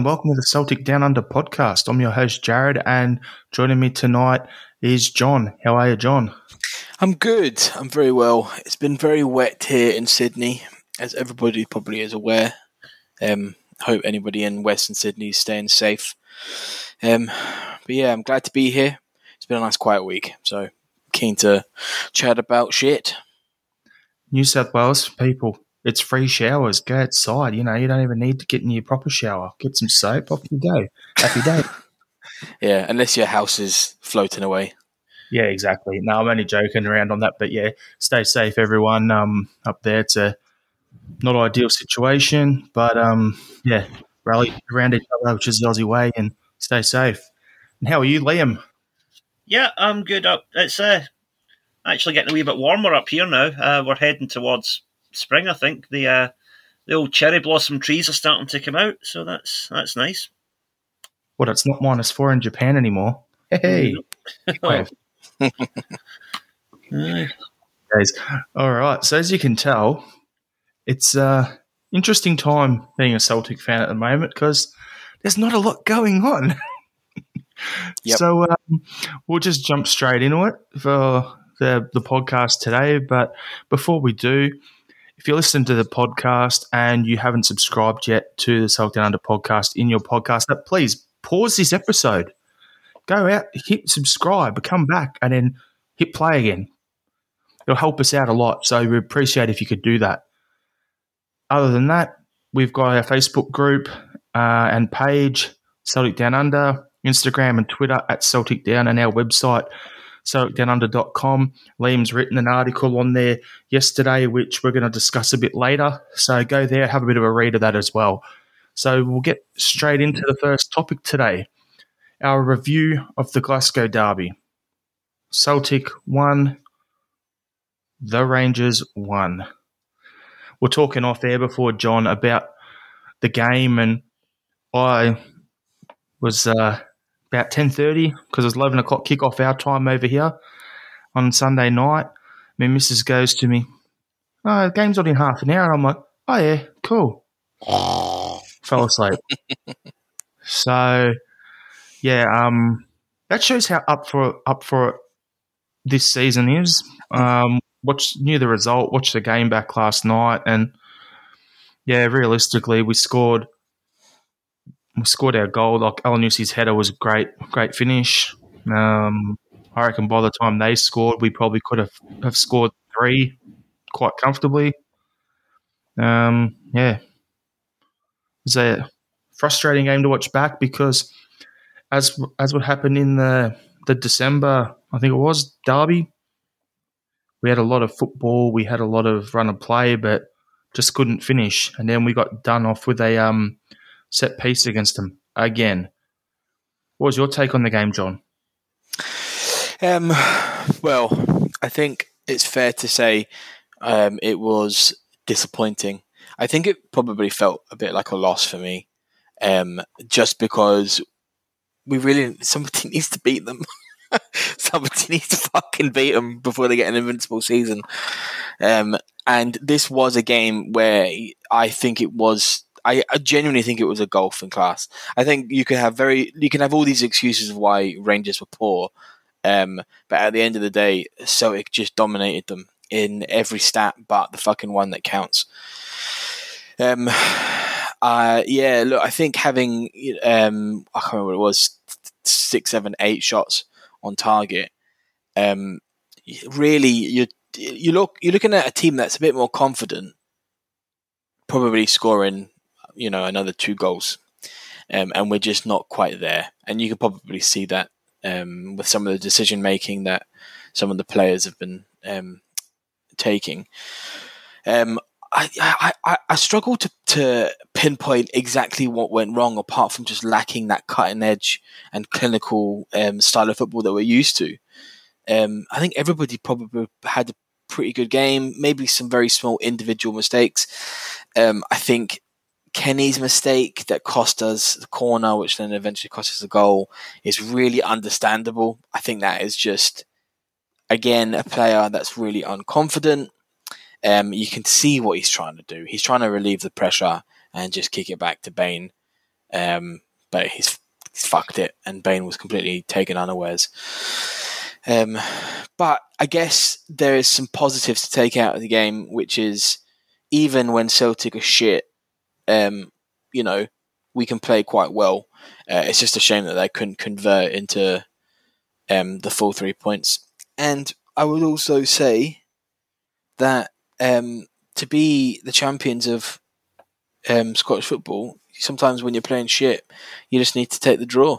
And welcome to the Celtic Down Under podcast. I'm your host, Jared, and joining me tonight is John. How are you, John? I'm good. I'm very well. It's been very wet here in Sydney, as everybody probably is aware. Um, hope anybody in Western Sydney is staying safe. Um, but yeah, I'm glad to be here. It's been a nice quiet week, so keen to chat about shit. New South Wales people, it's free showers. Go outside. You know, you don't even need to get in your proper shower. Get some soap. Off you go. Happy day. yeah, unless your house is floating away. Yeah, exactly. No, I'm only joking around on that, but yeah, stay safe, everyone. Um, up there, it's a not ideal situation, but um, yeah, rally around each other, which is the Aussie way, and stay safe. And how are you, Liam? Yeah, I'm good. Up, it's uh, actually getting a wee bit warmer up here now. Uh, we're heading towards spring, I think. The uh, the old cherry blossom trees are starting to come out, so that's that's nice. Well, it's not minus four in Japan anymore. Hey. Guys. All right. So as you can tell, it's a interesting time being a Celtic fan at the moment because there's not a lot going on. Yep. So um, we'll just jump straight into it for the the podcast today. But before we do, if you're listening to the podcast and you haven't subscribed yet to the Celtic Down Under podcast in your podcast app, please pause this episode. Go out, hit subscribe, come back, and then hit play again. It'll help us out a lot. So we appreciate if you could do that. Other than that, we've got our Facebook group uh, and page, Celtic Down Under, Instagram and Twitter at Celtic Down, and our website, CelticDownUnder.com. Liam's written an article on there yesterday, which we're going to discuss a bit later. So go there, have a bit of a read of that as well. So we'll get straight into the first topic today our review of the Glasgow Derby. Celtic one, the Rangers one. We're talking off air before, John, about the game, and I was uh, about 10.30 because it was 11 o'clock kick-off our time over here on Sunday night. My missus goes to me, oh, the game's on in half an hour. I'm like, oh, yeah, cool. Fell asleep. so, yeah, um, that shows how up for up for this season is. Um, watch knew the result, watched the game back last night, and yeah, realistically, we scored. We scored our goal. Like Elyounoussi's header was a great, great finish. Um, I reckon by the time they scored, we probably could have, have scored three quite comfortably. Um, yeah, it was a frustrating game to watch back because as as what happened in the the December, I think it was derby. We had a lot of football, we had a lot of run and play, but just couldn't finish. And then we got done off with a um, set piece against them again. What was your take on the game, John? Um, well, I think it's fair to say um, it was disappointing. I think it probably felt a bit like a loss for me, um, just because we really somebody needs to beat them. somebody needs to fucking beat them before they get an invincible season. Um, and this was a game where I think it was. I, I genuinely think it was a golfing class. I think you can have very you can have all these excuses of why Rangers were poor, um, but at the end of the day, Celtic just dominated them in every stat but the fucking one that counts. Um, uh, yeah, look, I think having um, I can't remember what it was, six, seven, eight shots on target. Um, really, you you look you're looking at a team that's a bit more confident, probably scoring, you know, another two goals, um, and we're just not quite there. And you can probably see that um, with some of the decision making that some of the players have been um, taking. Um, I, I, I, struggle to, to pinpoint exactly what went wrong, apart from just lacking that cutting edge and clinical um, style of football that we're used to. Um, I think everybody probably had a pretty good game, maybe some very small individual mistakes. Um, I think Kenny's mistake that cost us the corner, which then eventually cost us a goal, is really understandable. I think that is just, again, a player that's really unconfident. Um, you can see what he's trying to do. He's trying to relieve the pressure and just kick it back to Bain. Um, but he's, he's fucked it, and Bain was completely taken unawares. Um, but I guess there is some positives to take out of the game, which is even when Celtic are shit, um, you know, we can play quite well. Uh, it's just a shame that they couldn't convert into um, the full three points. And I would also say that um, to be the champions of um, Scottish football, sometimes when you're playing shit, you just need to take the draw.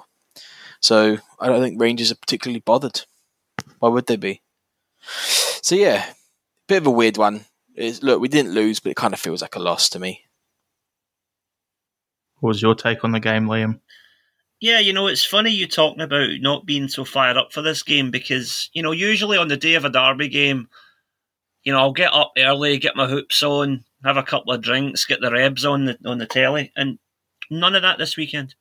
So I don't think Rangers are particularly bothered. Why would they be? So yeah, bit of a weird one. It's, look, we didn't lose, but it kind of feels like a loss to me. What was your take on the game, Liam? Yeah, you know, it's funny you talking about not being so fired up for this game because, you know, usually on the day of a derby game, you know, I'll get up early, get my hoops on, have a couple of drinks, get the rebs on the on the telly, and none of that this weekend.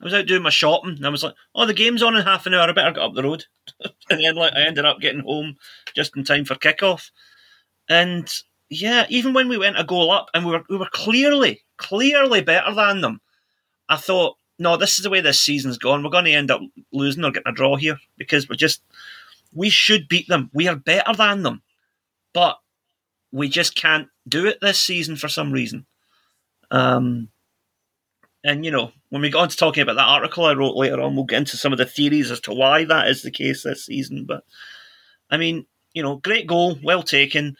I was out doing my shopping, and I was like, "Oh, the game's on in half an hour. I better get up the road." and then, like, I ended up getting home just in time for kickoff. And yeah, even when we went a goal up, and we were we were clearly, clearly better than them, I thought, "No, this is the way this season's gone. We're going to end up losing or getting a draw here because we're just we should beat them. We are better than them, but we just can't do it this season for some reason." Um, and you know, when we got on to talking about that article I wrote later on, we'll get into some of the theories as to why that is the case this season. But I mean, you know, great goal, well taken.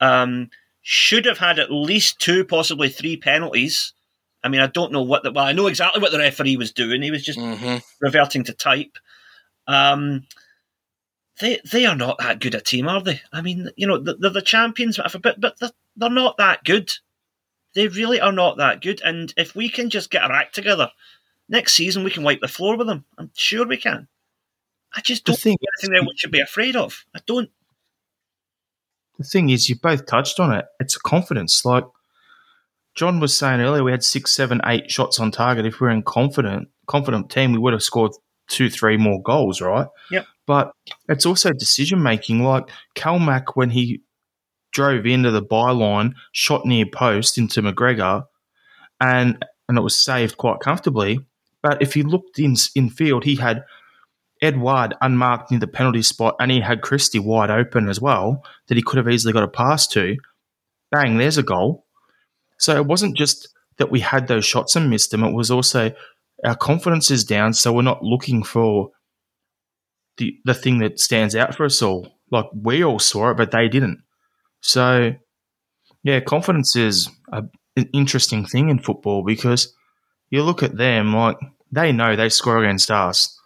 Um, should have had at least two, possibly three penalties. I mean, I don't know what the well, I know exactly what the referee was doing. He was just Mm-hmm. reverting to type. Um, they they are not that good a team, are they? I mean, you know, they're the champions, but but they're, they're not that good. They really are not that good. And if we can just get our act together next season, we can wipe the floor with them. I'm sure we can. I just don't think anything there we should be afraid of. I don't. The thing is, you both touched on it. It's confidence. Like John was saying earlier, we had six, seven, eight shots on target. If we we're in confident, confident team, we would have scored two, three more goals, right? Yep. But it's also decision making. Like Calmac, when he drove into the byline, shot near post into McGregor, and and it was saved quite comfortably. But if he looked in in field, he had Edouard unmarked near the penalty spot, and he had Christie wide open as well that he could have easily got a pass to. Bang, there's a goal. So it wasn't just that we had those shots and missed them, it was also our confidence is down, so we're not looking for the the thing that stands out for us all. Like we all saw it, but they didn't. So yeah, confidence is a, an interesting thing in football because you look at them like they know they score against us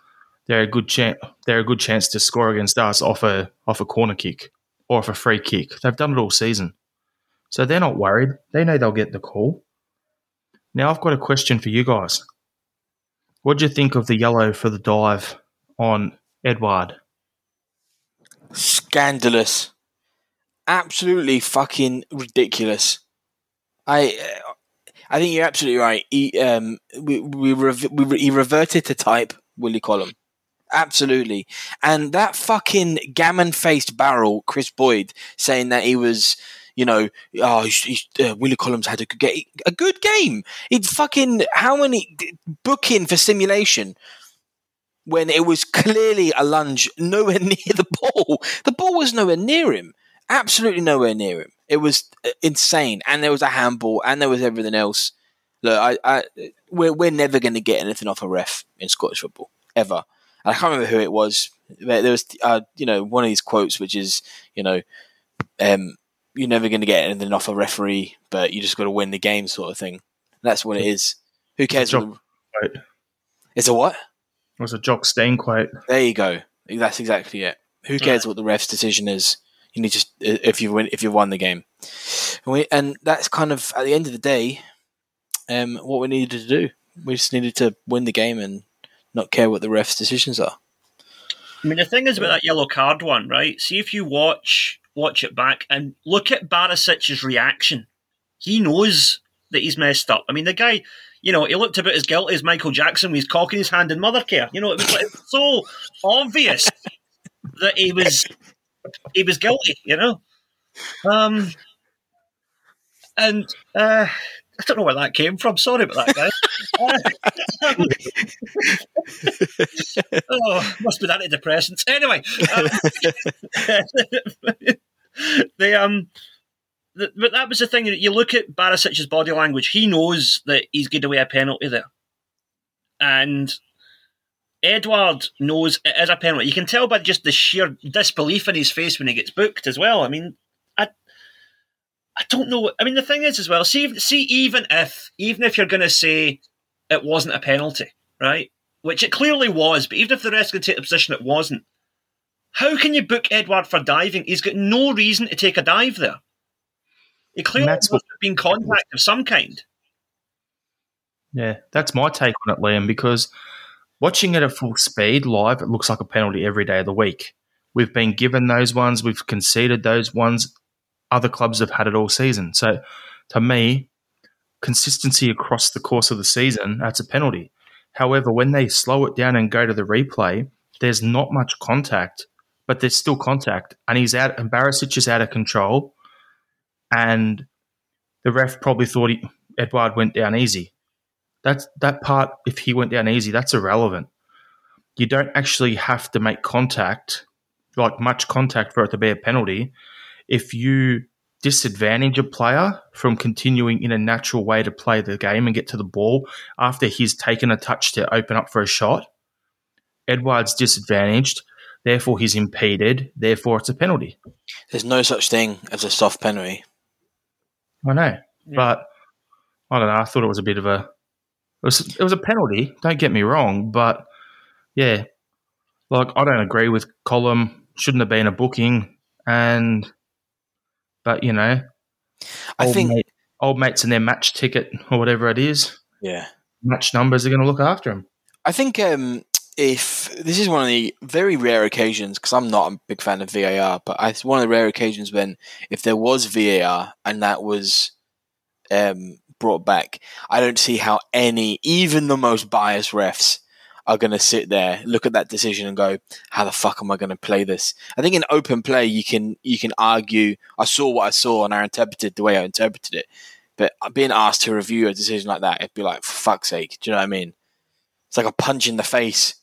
they're a good chance. They're a good chance to score against us off a off a corner kick or off a free kick. They've done it all season, so they're not worried. They know they'll get the call. Now I've got a question for you guys. What do you think of the yellow for the dive on Edouard? Scandalous. Absolutely fucking ridiculous. I I think you're absolutely right. He um we we, rev- we re- he reverted to type Willie Collum. Absolutely. And that fucking gammon faced barrel, Kris Boyd, saying that he was, you know, oh, he's, he's, uh, Willie Collum had a good game. A good game. He'd fucking, how many, booking for simulation when it was clearly a lunge nowhere near the ball. The ball was nowhere near him. Absolutely nowhere near him. It was uh, insane. And there was a handball and there was everything else. Look, I, I we're, we're never going to get anything off a ref in Scottish football, ever. I can't remember who it was. There was, uh, you know, one of these quotes, which is, you know, um, you're never going to get anything off a referee, but you just got to win the game, sort of thing. That's what it is. Who cares? What quote. the, it's a what? It was a Jock Stein quote. There you go. That's exactly it. Who cares what the ref's decision is? You need to if you win if you won the game, and, we, and that's kind of at the end of the day, um, what we needed to do. We just needed to win the game and not care what the ref's decisions are. I mean, the thing is about that yellow card one, right? See if you watch watch it back and look at Barisic's reaction. He knows that he's messed up. I mean, the guy, you know, he looked about as guilty as Michael Jackson when he's cocking his hand in Mothercare. You know, it was, like, it was so obvious that he was he was guilty. You know, um, and uh, I don't know where that came from. Sorry about that, guy. oh, must be antidepressants. Anyway, um, the um, the, but that was the thing. You look at Barisic's body language. He knows that he's getting away a penalty there, and Edouard knows it is a penalty. You can tell by just the sheer disbelief in his face when he gets booked as well. I mean, I, don't know. I mean, the thing is as well. See, see, even if, even if you're going to say it wasn't a penalty, right? Which it clearly was, but even if the rest could take the position it wasn't, how can you book Edouard for diving? He's got no reason to take a dive there. He clearly must have been contact of some kind. Yeah, that's my take on it, Liam, because Watching it at full speed live, it looks like a penalty every day of the week. We've been given those ones, we've conceded those ones. Other clubs have had it all season. So to me, consistency across the course of the season, that's a penalty. However, when they slow it down and go to the replay, there's not much contact, but there's still contact. And he's out, and Barisic is out of control. And the ref probably thought he, Edouard went down easy. That's that part. If he went down easy, that's irrelevant. You don't actually have to make contact, like much contact, for it to be a penalty. If you disadvantage a player from continuing in a natural way to play the game and get to the ball after he's taken a touch to open up for a shot, Edouard's disadvantaged. Therefore, he's impeded. Therefore, it's a penalty. There's no such thing as a soft penalty. I know, yeah. but I don't know. I thought it was a bit of a it was it was a penalty. Don't get me wrong, but yeah, like I don't agree with Collum. Shouldn't have been a booking, and but you know, I think mate, old mates and their match ticket or whatever it is. Yeah, match numbers are going to look after him. I think um, if this is one of the very rare occasions, because I'm not a big fan of VAR, but it's one of the rare occasions when if there was VAR and that was um, brought back, I don't see how any, even the most biased refs, are going to sit there, look at that decision, and go, "How the fuck am I going to play this?" I think in open play, you can you can argue, "I saw what I saw, and I interpreted the way I interpreted it." But being asked to review a decision like that, it'd be like, "For fuck's sake!" Do you know what I mean? It's like a punch in the face.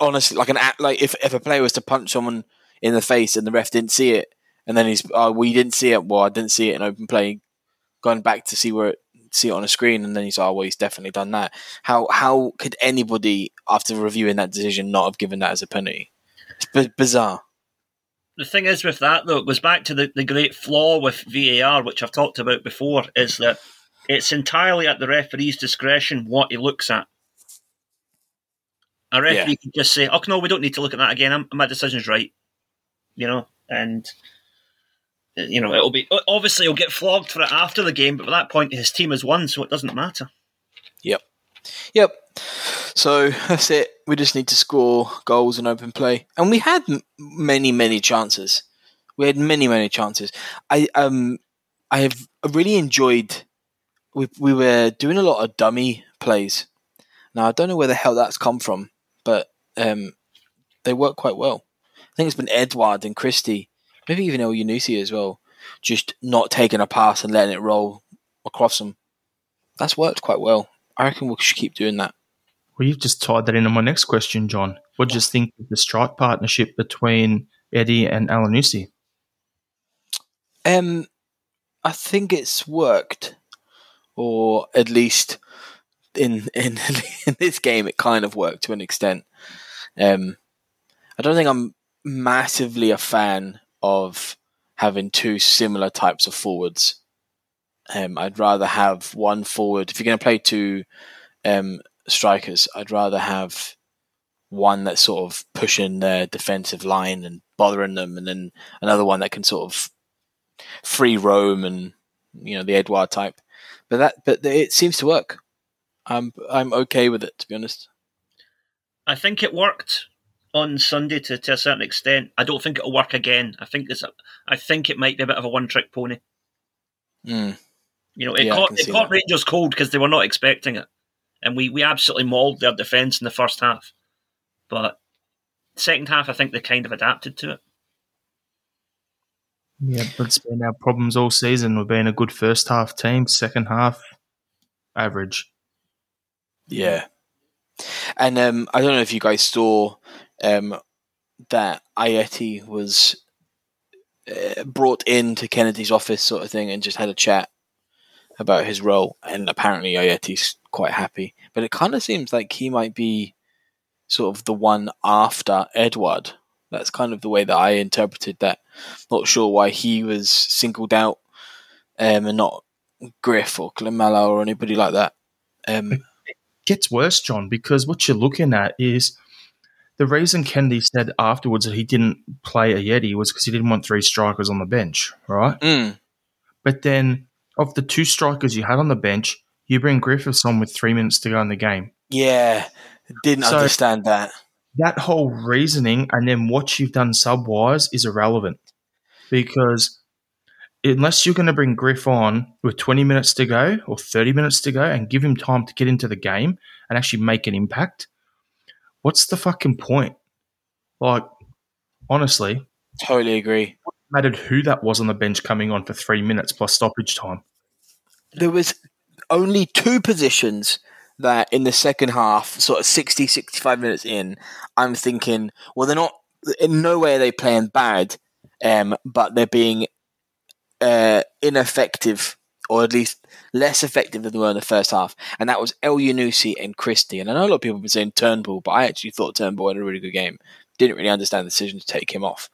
Honestly, like an like if if a player was to punch someone in the face and the ref didn't see it, and then he's, "Oh, well, you didn't see it." Well, I didn't see it in open play. Going back to see where it see it on a screen and then he's oh well he's definitely done that. How how could anybody after reviewing that decision not have given that as a penalty? It's b- bizarre. The thing is with that though, it goes back to the, the great flaw with VAR, which I've talked about before, is that it's entirely at the referee's discretion what he looks at. A referee yeah. can just say, "Oh no, we don't need to look at that again. I'm, my decision's right," you know, and you know, it'll be obviously he'll get flogged for it after the game, but at that point his team has won, so it doesn't matter. Yep, yep. So that's it. We just need to score goals and open play, and we had many, many chances. We had many, many chances. I um, I have really enjoyed. We we were doing a lot of dummy plays. Now I don't know where the hell that's come from, but um, they work quite well. I think it's been Edouard and Christie maybe even Elyounoussi as well, just not taking a pass and letting it roll across them. That's worked quite well. I reckon we should keep doing that. Well, you've just tied that into my next question, John. What do you think of the strike partnership between Eddie and Elyounoussi? Um, I think it's worked, or at least in in in this game, it kind of worked to an extent. Um, I don't think I'm massively a fan of having two similar types of forwards. Um, I'd rather have one forward. If you're going to play two um, strikers, I'd rather have one that's sort of pushing their defensive line and bothering them, and then another one that can sort of free roam and you know the Edouard type. But that, but it seems to work. I'm I'm okay with it to be honest. I think it worked on Sunday to, to a certain extent. I don't think it'll work again. I think it's a, I think it might be a bit of a one trick pony. Mm. You know, it yeah, caught, it caught Rangers cold because they were not expecting it, and we we absolutely mauled their defence in the first half. But second half, I think they kind of adapted to it. Yeah, it's been our problems all season. We've been a good first half team. Second half, average. Yeah. And um, I don't know if you guys saw um, that Ajeti was uh, brought into Kennedy's office, sort of thing, and just had a chat about his role. And apparently, Ajeti's quite happy. But it kind of seems like he might be sort of the one after Edouard. That's kind of the way that I interpreted that. Not sure why he was singled out um, and not Griff or Klimala or anybody like that. Um, gets worse, John, because what you're looking at is the reason Kennedy said afterwards that he didn't play Ajeti was because he didn't want three strikers on the bench, right? mm, But then of the two strikers you had on the bench, you bring Griffiths on with three minutes to go in the game. yeah, didn't So- understand that. That whole reasoning and then what you've done sub wise is irrelevant because unless you're going to bring Griff on with 20 minutes to go or 30 minutes to go and give him time to get into the game and actually make an impact, what's the fucking point? Like, honestly, Totally agree. mattered who that was on the bench coming on for three minutes plus stoppage time. There was only two positions that in the second half, sort of 60, 65 minutes in, I'm thinking, well, they're not, in no way are they playing bad, um, but they're being uh, ineffective, or at least less effective than they were in the first half. And that was Elyounoussi and Christie. And I know a lot of people have been saying Turnbull, but I actually thought Turnbull had a really good game. Didn't really understand the decision to take him off.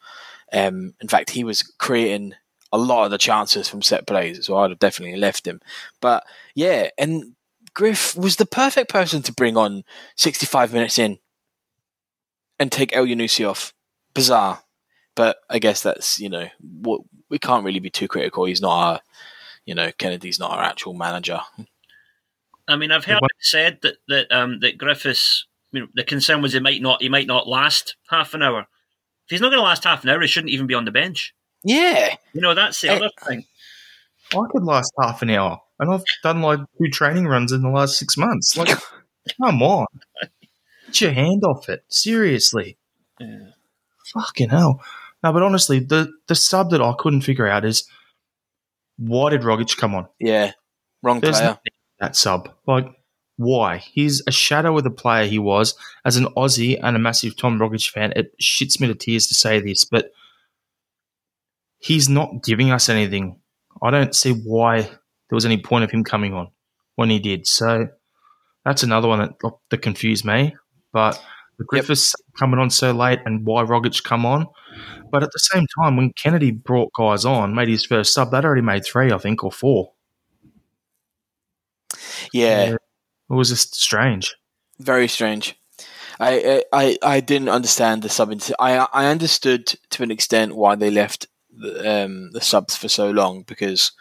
Um, in fact, he was creating a lot of the chances from set plays, so I'd have definitely left him. But yeah, and Griff was the perfect person to bring on 65 minutes in and take Elyounoussi off. Bizarre. But I guess that's, you know, what we can't really be too critical. He's not our, you know, Kennedy's not our actual manager. I mean, I've heard it said that that um, that Griffiths. You know, the concern was he might not he might not last half an hour. If he's not going to last half an hour, he shouldn't even be on the bench. Yeah. You know, that's the Eh. other thing. I could last half an hour, and I've done like two training runs in the last six months. Like, come on, get your hand off it. Seriously, Yeah. fucking hell. No, but honestly, the the sub that I couldn't figure out is why did Rogic come on? Yeah. Wrong There's player. no need for that sub. Like, why? He's a shadow of the player he was as an Aussie and a massive Tom Rogic fan. It shits me to tears to say this, but he's not giving us anything. I don't see why there was any point of him coming on when he did. So that's another one that, that confused me. But the Griffiths coming on so late and why Rogic come on. But at the same time, when Kennedy brought guys on, made his first sub, they'd already made three, I think, or four. Yeah. It was just strange. Very strange. I, I I didn't understand the sub. I I understood to an extent why they left the, um, the subs for so long because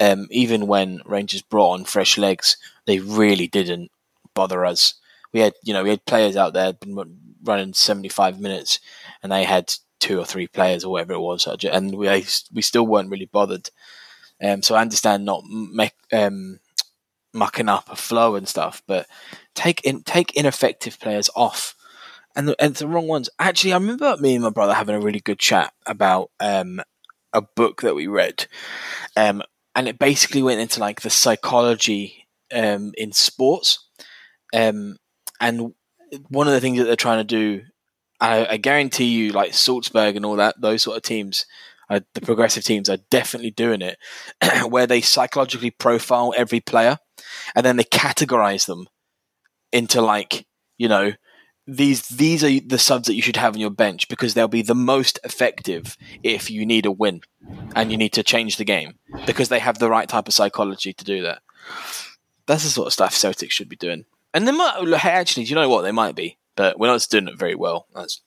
um, even when Rangers brought on fresh legs, they really didn't bother us. We had you know we had players out there been running seventy five minutes, and they had two or three players or whatever it was, and we we still weren't really bothered. Um, so I understand not make, um, mucking up a flow and stuff, but take in take ineffective players off, and the, and the wrong ones. Actually, I remember me and my brother having a really good chat about um, a book that we read, um, and it basically went into like the psychology um, in sports, um, and one of the things that they're trying to do, I, I guarantee you, like Salzburg and all that, those sort of teams. Uh, the progressive teams are definitely doing it, where they psychologically profile every player, and then they categorize them into like you know these these are the subs that you should have on your bench because they'll be the most effective if you need a win and you need to change the game because they have the right type of psychology to do that. That's the sort of stuff Celtic should be doing, and they might hey, actually. Do you know what they might be? But we're not doing it very well. That's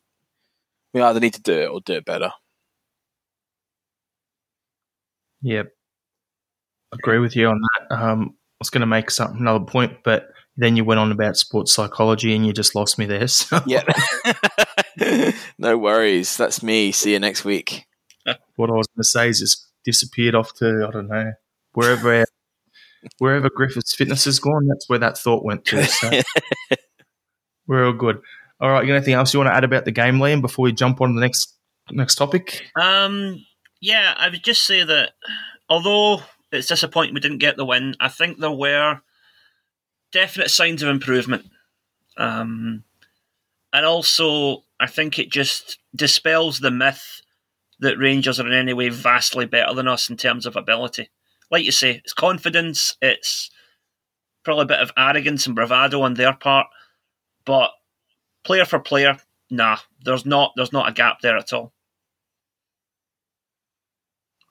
we either need to do it or do it better. Yep. Agree with you on that. Um, I was going to make some, another point, but then you went on about sports psychology and you just lost me there. So Yeah. no worries. That's me. See you next week. what I was going to say is just disappeared off to, I don't know, wherever wherever Griffith's fitness has gone, that's where that thought went to. So we're all good. All right, you got anything else you want to add about the game, Liam, before we jump on to the next next topic? Um, yeah, I would just say that although it's disappointing we didn't get the win, I think there were definite signs of improvement. Um, and also, I think it just dispels the myth that Rangers are in any way vastly better than us in terms of ability. Like you say, it's confidence, it's probably a bit of arrogance and bravado on their part, but player for player, nah, there's not there's not a gap there at all.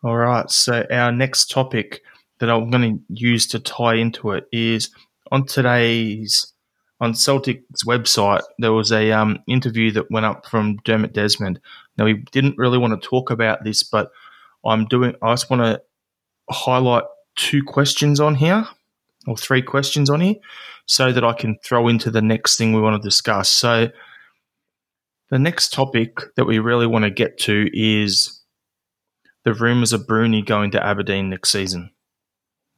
All right. So our next topic that I'm going to use to tie into it is on today's on Celtic's website. There was a um, interview that went up from Dermot Desmond. Now we didn't really want to talk about this, but I'm doing. I just want to highlight two questions on here, or three questions on here, so that I can throw into the next thing we want to discuss. So the next topic that we really want to get to is the rumours of Bruni going to Aberdeen next season.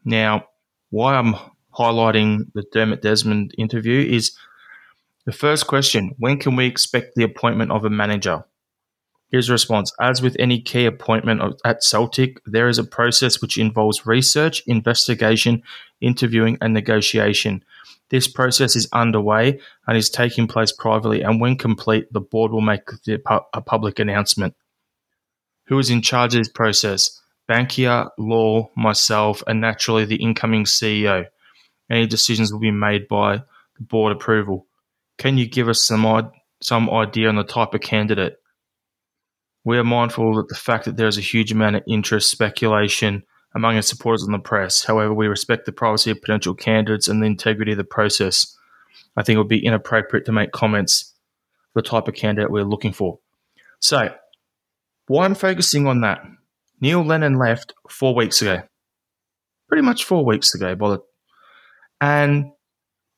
Now, why I'm highlighting the Dermot Desmond interview is the first question When can we expect the appointment of a manager? His response As with any key appointment at Celtic, there is a process which involves research, investigation, interviewing, and negotiation. This process is underway and is taking place privately, and when complete, the board will make a public announcement. Who is in charge of this process? Bankier, Law, myself, and naturally the incoming CEO. Any decisions will be made by the board approval. Can you give us some some idea on the type of candidate? We are mindful that the fact that there is a huge amount of interest, speculation among our supporters and the press. However, we respect the privacy of potential candidates and the integrity of the process. I think it would be inappropriate to make comments the type of candidate we're looking for. So, why I'm focusing on that? Neil Lennon left four weeks ago, pretty much four weeks ago. By the, and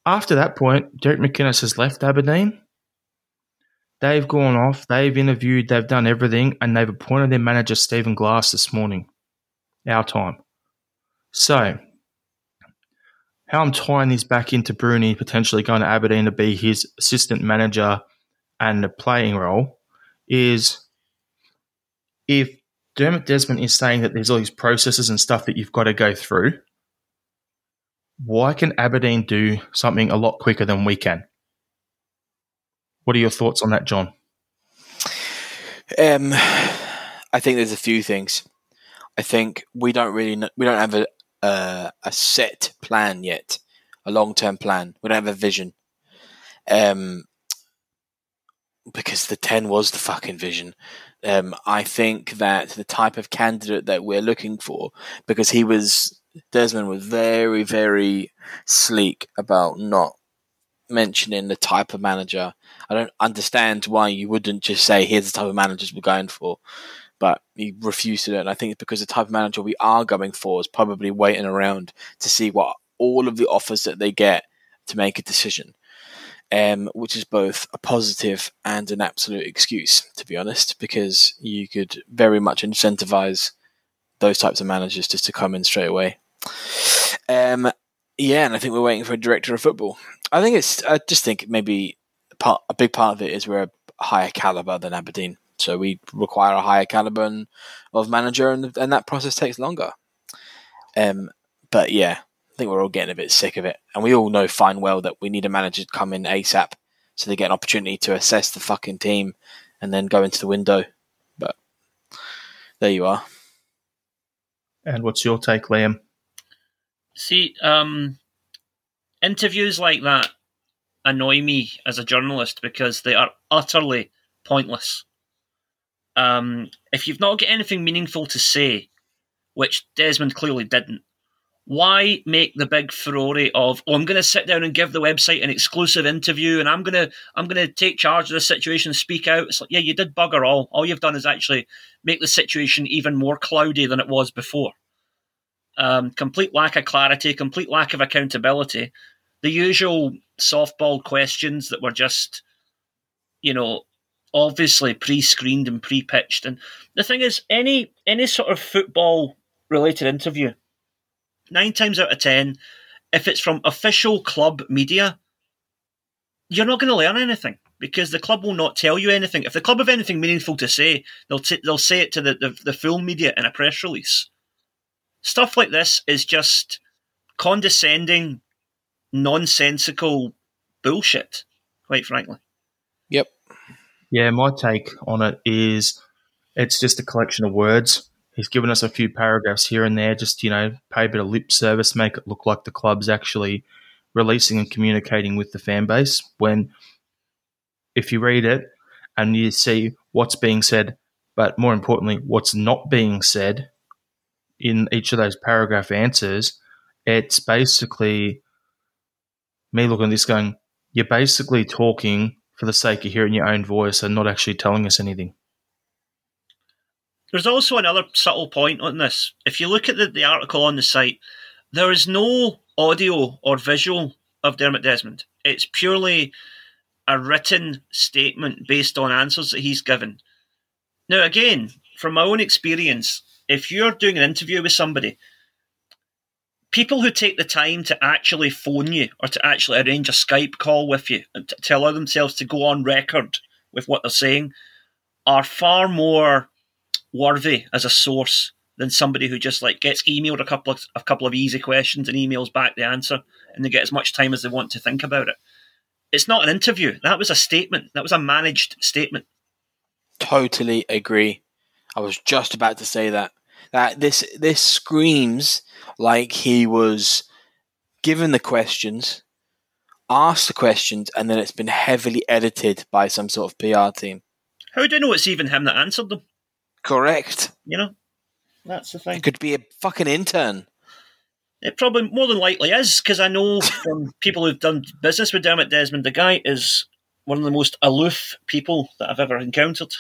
after that point, Derek McInnes has left Aberdeen. They've gone off, they've interviewed, they've done everything, and they've appointed their manager, Stephen Glass, this morning, our time. So, how I'm tying this back into Bruni potentially going to Aberdeen to be his assistant manager and the playing role is if Dermot Desmond is saying that there's all these processes and stuff that you've got to go through, why can Aberdeen do something a lot quicker than we can? What are your thoughts on that, John? Um, I think there's a few things. I think we don't really know, we don't have a uh, a set plan yet, a long term plan. We don't have a vision. Um, because the ten was the fucking vision. Um, I think that the type of candidate that we're looking for, because he was Desmond was very, very sleek about not mentioning the type of manager. I don't understand why you wouldn't just say, here's the type of managers we're going for. But he refused to do it. And I think it's because the type of manager we are going for is probably waiting around to see what all of the offers that they get to make a decision um, which is both a positive and an absolute excuse, to be honest, because you could very much incentivize those types of managers just to come in straight away. Um, yeah, and I think we're waiting for a director of football. I think it's. I just think maybe part, a big part of it is we're a higher caliber than Aberdeen, so we require a higher caliber of manager, and, and that process takes longer. Um, but yeah, I think we're all getting a bit sick of it. And we all know fine well that we need a manager to come in ASAP so they get an opportunity to assess the fucking team and then go into the window. But there you are. And what's your take, Liam? See, um, interviews like that annoy me as a journalist because they are utterly pointless. Um, if you've not got anything meaningful to say, which Desmond clearly didn't, why make the big furore of oh i'm going to sit down and give the website an exclusive interview and i'm going to i'm going to take charge of the situation speak out it's like yeah you did bugger all. All you've done is actually make the situation even more cloudy than it was before um, complete lack of clarity complete lack of accountability the usual softball questions that were just you know obviously pre-screened and pre-pitched and the thing is any any sort of football related interview nine times out of ten, if it's from official club media, you're not going to learn anything because the club will not tell you anything. If the club have anything meaningful to say, they'll t- they'll say it to the, the, the full media in a press release. Stuff like this is just condescending, nonsensical bullshit, quite frankly. Yep. Yeah, my take on it is it's just a collection of words. He's given us a few paragraphs here and there, just, you know, pay a bit of lip service, make it look like the club's actually releasing and communicating with the fan base. When, if you read it and you see what's being said, but more importantly, what's not being said in each of those paragraph answers, it's basically me looking at this going, you're basically talking for the sake of hearing your own voice and not actually telling us anything. There's also another subtle point on this. If you look at the, the article on the site, there is no audio or visual of Dermot Desmond. It's purely a written statement based on answers that he's given. Now, again, from my own experience, if you're doing an interview with somebody, people who take the time to actually phone you or to actually arrange a Skype call with you and to allow themselves to go on record with what they're saying are far more worthy as a source than somebody who just like gets emailed a couple of a couple of easy questions and emails back the answer and they get as much time as they want to think about it. It's not an interview. That was a statement. That was a managed statement. Totally agree. I was just about to say that. That this this screams like he was given the questions, asked the questions, and then it's been heavily edited by some sort of PR team. How do you know it's even him that answered them? Correct. You know, that's the thing. It could be a fucking intern. It probably more than likely is because I know from people who've done business with Dermot Desmond, the guy is one of the most aloof people that I've ever encountered.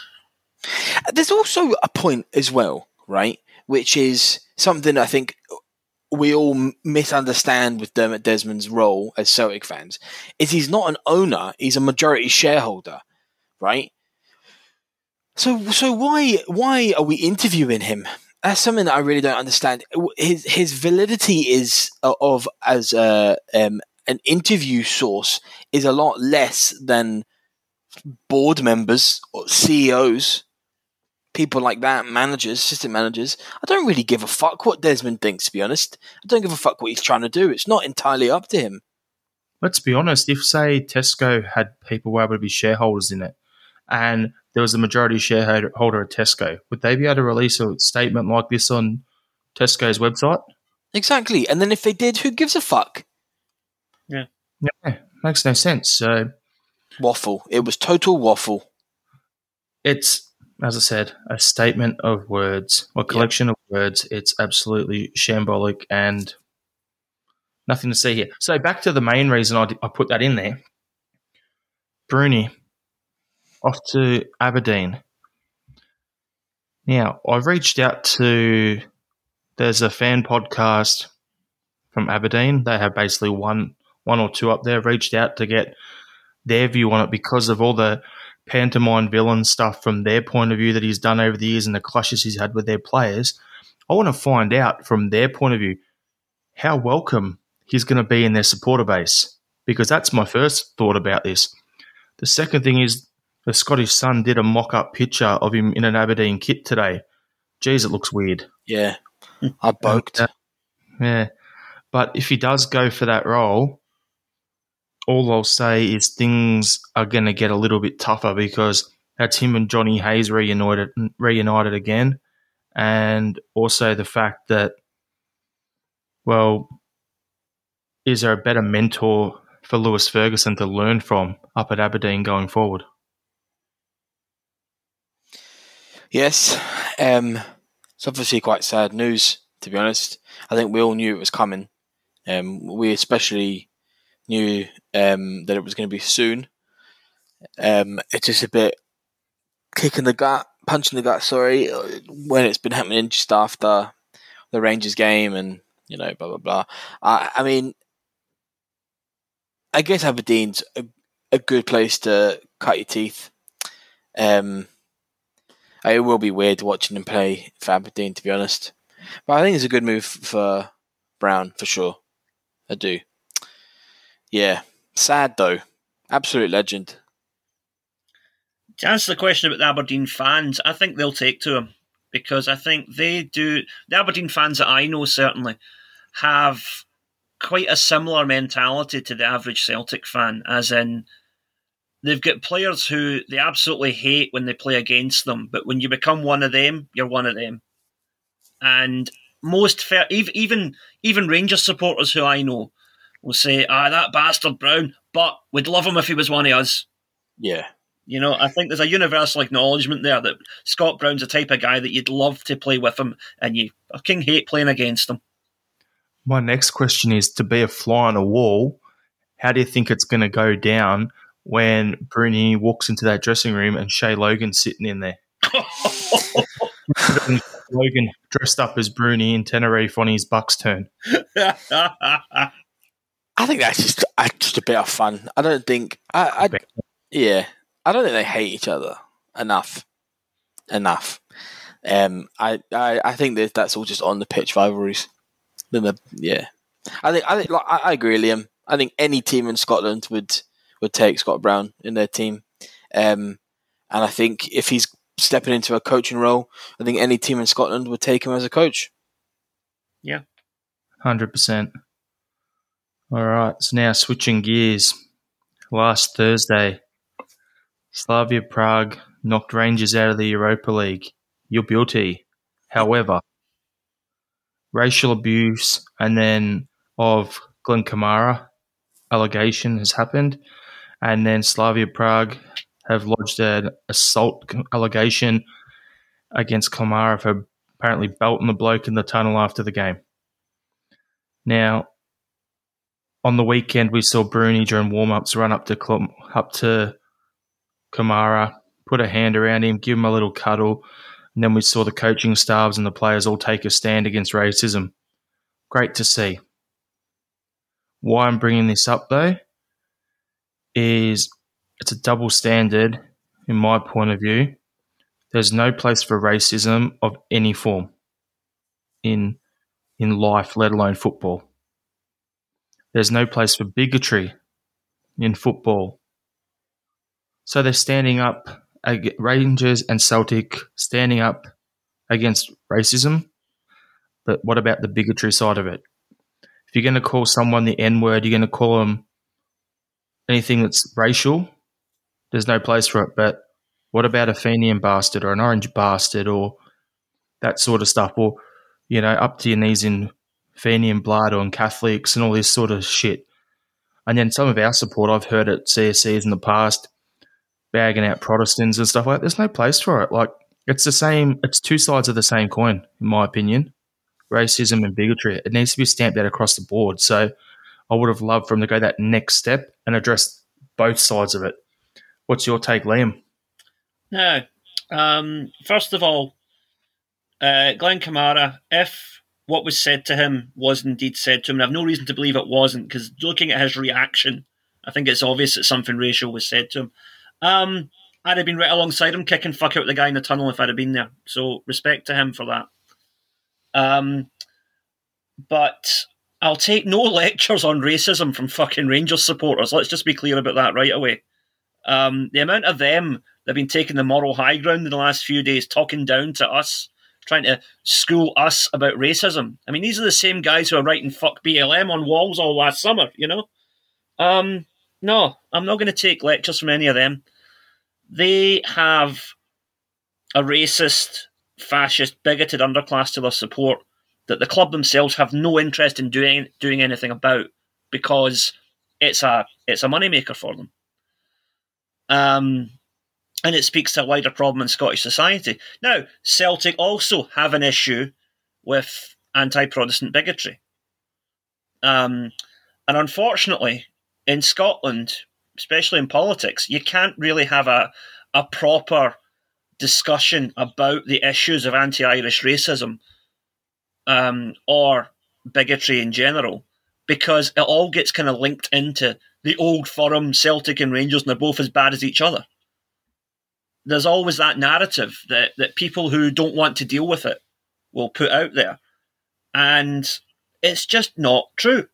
There's also a point as well, right? Which is something I think we all misunderstand with Dermot Desmond's role as Celtic fans. Is he's not an owner; he's a majority shareholder, right? So, so why why are we interviewing him? That's something that I really don't understand. His his validity is uh, of as a um, an interview source is a lot less than board members or CEOs, people like that, managers, assistant managers. I don't really give a fuck what Desmond thinks. To be honest, I don't give a fuck what he's trying to do. It's not entirely up to him. Let's be honest. If say Tesco had people who were able to be shareholders in it, and there was a majority shareholder at Tesco, would they be able to release a statement like this on Tesco's website? Exactly. And then if they did, who gives a fuck? Yeah. Yeah, makes no sense. So waffle. It was total waffle. It's, as I said, a statement of words, a collection of words. It's absolutely shambolic and nothing to see here. So back to the main reason I, I put that in there. Bruni off to Aberdeen. Now, I've reached out to, there's a fan podcast from Aberdeen. They have basically one, one or two up there. Reached out to get their view on it because of all the pantomime villain stuff from their point of view that he's done over the years and the clashes he's had with their players. I want to find out from their point of view how welcome he's going to be in their supporter base because that's my first thought about this. The second thing is the Scottish Sun did a mock up picture of him in an Aberdeen kit today. Geez, it looks weird. Yeah, I boked. Uh, yeah, but if he does go for that role, all I'll say is things are going to get a little bit tougher because that's him and Johnny Hayes reunited, reunited again, and also the fact that, well, is there a better mentor for Lewis Ferguson to learn from up at Aberdeen going forward? Yes, um, it's obviously quite sad news, to be honest. I think we all knew it was coming. Um, we especially knew um, that it was going to be soon. Um, it's just a bit kicking the gut, punching the gut, sorry, when it's been happening just after the Rangers game and, you know, blah, blah, blah. I, I mean, I guess Aberdeen's a, a good place to cut your teeth. Um, it will be weird watching him play for Aberdeen, to be honest. But I think it's a good move for Brown for sure. I do. Yeah, sad though. Absolute legend. To answer the question about the Aberdeen fans, I think they'll take to him because I think they do. The Aberdeen fans that I know certainly have quite a similar mentality to the average Celtic fan, as in they've got players who they absolutely hate when they play against them, but when you become one of them, you're one of them. And most fair, even even Rangers supporters who I know will say, "Ah, that bastard Brown," but we'd love him if he was one of us. Yeah. You know, I think there's a universal acknowledgement there that Scott Brown's the type of guy that you'd love to play with him, and you fucking hate playing against him. My next question is to be a fly on a wall, how do you think it's going to go down when Bruni walks into that dressing room and Shay Logan's sitting in there? Logan dressed up as Bruni in Tenerife on his Bucks turn. I think that's just uh, just a bit of fun. I don't think I, I yeah, I don't think they hate each other enough. Enough. Um, I, I, I think that that's all just on the pitch rivalries. Then the yeah, I think I think like, I, I agree, Liam. I think any team in Scotland would would take Scott Brown in their team, um, and I think if he's stepping into a coaching role, I think any team in Scotland would take him as a coach. Yeah, hundred percent. All right, so now switching gears. Last Thursday, Slavia Prague knocked Rangers out of the Europa League. You're guilty. However, racial abuse and then of Glenn Kamara allegation has happened, and then Slavia Prague have lodged an assault allegation against Kamara for apparently belting the bloke in the tunnel after the game. Now, on the weekend, we saw Bruni during warm ups run up to up to Kamara, put a hand around him, give him a little cuddle, and then we saw the coaching staffs and the players all take a stand against racism. Great to see. Why I'm bringing this up though is it's a double standard in my point of view. There's no place for racism of any form in in life, let alone football. There's no place for bigotry in football. So they're standing up, Rangers and Celtic standing up against racism. But what about the bigotry side of it? If you're going to call someone the N word, you're going to call them anything that's racial, there's no place for it. But what about a Fenian bastard or an orange bastard or that sort of stuff? Or, you know, up to your knees in Fenian blood or Catholics and all this sort of shit. And then some of our support, I've heard at CSCs in the past, bagging out Protestants and stuff like that. There's no place for it. Like, it's the same, it's two sides of the same coin, in my opinion racism and bigotry. It needs to be stamped out across the board. So I would have loved for him to go that next step and address both sides of it. What's your take, Liam? No. Um, first of all, uh, Glenn Kamara, if what was said to him was indeed said to him, and I have no reason to believe it wasn't, because looking at his reaction, I think it's obvious that something racial was said to him. Um, I'd have been right alongside him, kicking fuck out the guy in the tunnel if I'd have been there. So respect to him for that. Um, but I'll take no lectures on racism from fucking Rangers supporters. Let's just be clear about that right away. Um, the amount of them that have been taking the moral high ground in the last few days, talking down to us, trying to school us about racism. I mean, these are the same guys who are writing "fuck BLM" on walls all last summer. You know, um, no, I'm not going to take lectures from any of them. They have a racist fascist, bigoted underclass to their support that the club themselves have no interest in doing doing anything about because it's a it's a moneymaker for them. Um, and it speaks to a wider problem in Scottish society. Now, Celtic also have an issue with anti-Protestant bigotry, um, and unfortunately, in Scotland, especially in politics, you can't really have a a proper discussion about the issues of anti-Irish racism um, or bigotry in general, because it all gets kind of linked into the old firm Celtic and Rangers, and they're both as bad as each other. There's always that narrative that that people who don't want to deal with it will put out there, and it's just not true,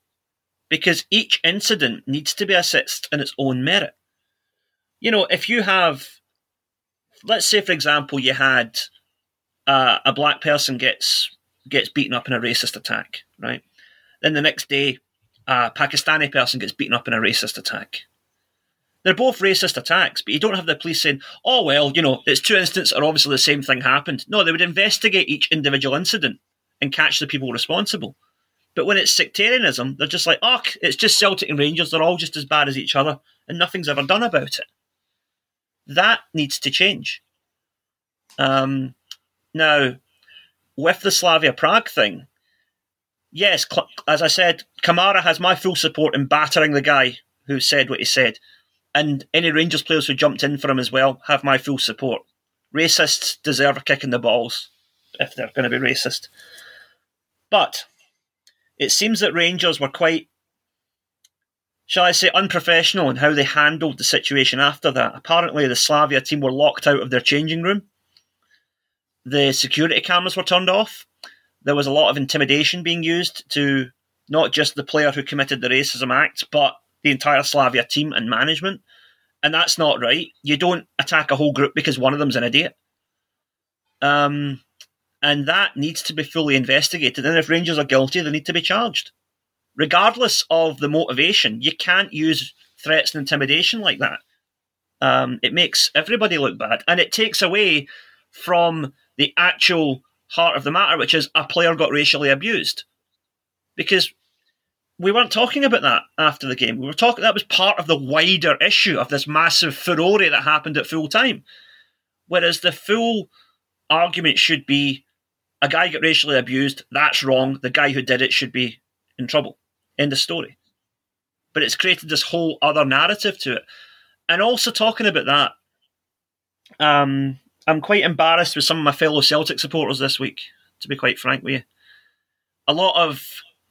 because each incident needs to be assessed in its own merit. You know, if you have let's say, for example, you had uh, a black person gets gets beaten up in a racist attack, right? Then the next day, a Pakistani person gets beaten up in a racist attack. They're both racist attacks, but you don't have the police saying, oh, well, you know, it's two incidents are obviously the same thing happened. No, they would investigate each individual incident and catch the people responsible. But when it's sectarianism, they're just like, oh, it's just Celtic and Rangers. They're all just as bad as each other, and nothing's ever done about it. That needs to change. Um, now, with the Slavia Prague thing, yes, as I said, Kamara has my full support in battering the guy who said what he said. And any Rangers players who jumped in for him as well have my full support. Racists deserve a kick in the balls if they're going to be racist. But it seems that Rangers were quite, shall I say, unprofessional in how they handled the situation after that. Apparently, the Slavia team were locked out of their changing room. The security cameras were turned off. There was a lot of intimidation being used to not just the player who committed the racism act, but the entire Slavia team and management. And that's not right. You don't attack a whole group because one of them's an idiot. Um, and that needs to be fully investigated. And if Rangers are guilty, they need to be charged. Regardless of the motivation, you can't use threats and intimidation like that. Um, it makes everybody look bad. And it takes away from the actual heart of the matter, which is a player got racially abused. Because we weren't talking about that after the game. We were talking that was part of the wider issue of this massive furore that happened at full time. Whereas the full argument should be a guy got racially abused, that's wrong. The guy who did it should be in trouble. End of story. But it's created this whole other narrative to it. And also talking about that, um, I'm quite embarrassed with some of my fellow Celtic supporters this week, to be quite frank with you. A lot of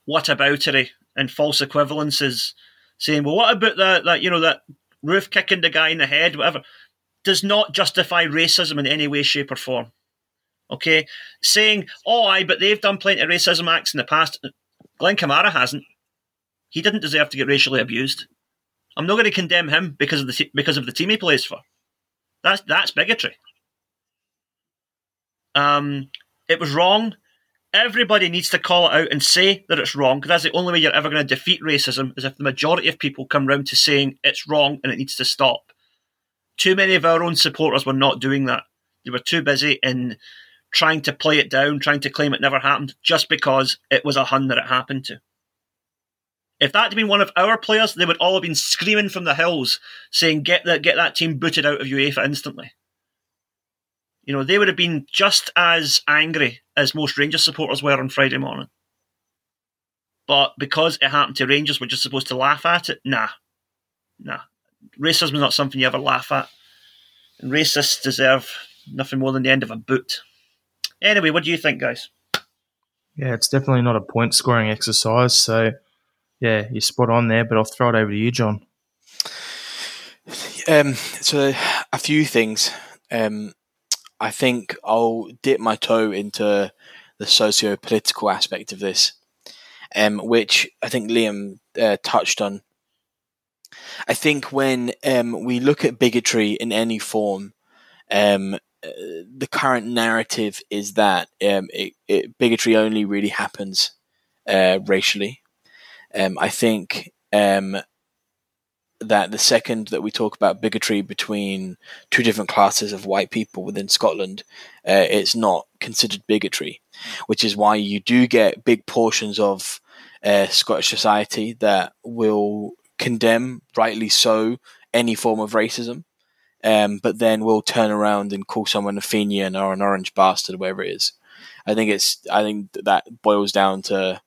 whataboutery and false equivalences saying, well, what about that, that you know, that Roofe kicking the guy in the head, whatever, does not justify racism in any way, shape, or form. Okay? Saying, oh, I, but they've done plenty of racism acts in the past. Glenn Kamara hasn't. He didn't deserve to get racially abused. I'm not going to condemn him because of the because of the team he plays for. That's that's bigotry. Um, it was wrong everybody needs to call it out and say that it's wrong because that's the only way you're ever going to defeat racism is if the majority of people come round to saying it's wrong and it needs to stop. Too many of our own supporters were not doing that. They were too busy in trying to play it down, trying to claim it never happened just because it was a Hun that it happened to. If that had been one of our players, they would all have been screaming from the hills saying, get that, get that team booted out of UEFA instantly. You know, they would have been just as angry as most Rangers supporters were on Friday morning. But because it happened to Rangers, we're just supposed to laugh at it? Nah. Nah. Racism is not something you ever laugh at. And racists deserve nothing more than the end of a boot. Anyway, what do you think, guys? Yeah, it's definitely not a point scoring exercise. So, yeah, you're spot on there, but I'll throw it over to you, John. Um, so, a few things. Um, I think I'll dip my toe into the socio political aspect of this, um, which I think Liam uh, touched on. I think when um, we look at bigotry in any form, um, uh, the current narrative is that um, it, it, bigotry only really happens uh, racially. Um, I think um, that the second that we talk about bigotry between two different classes of white people within Scotland, uh, it's not considered bigotry, which is why you do get big portions of uh, Scottish society that will condemn, rightly so, any form of racism, um, but then will turn around and call someone a Fenian or an orange bastard, whatever it is. I think it's. I think that boils down to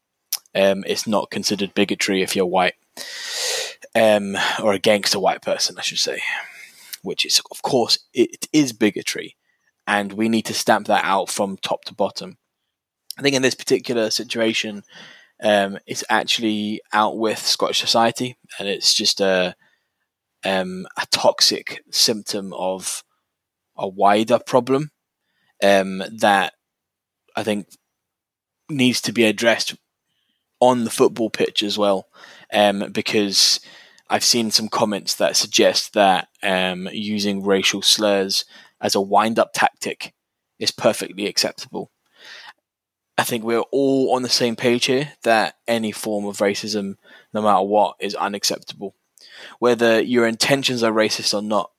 um, it's not considered bigotry if you're white um, or against a white person, I should say, which is, of course, it is bigotry, and we need to stamp that out from top to bottom. I think in this particular situation, um, it's actually out with Scottish society, and it's just a um, a toxic symptom of a wider problem um, that I think needs to be addressed on the football pitch as well, um, because I've seen some comments that suggest that um, using racial slurs as a wind up tactic is perfectly acceptable. I think we're all on the same page here that any form of racism, no matter what, is unacceptable. Whether your intentions are racist or not,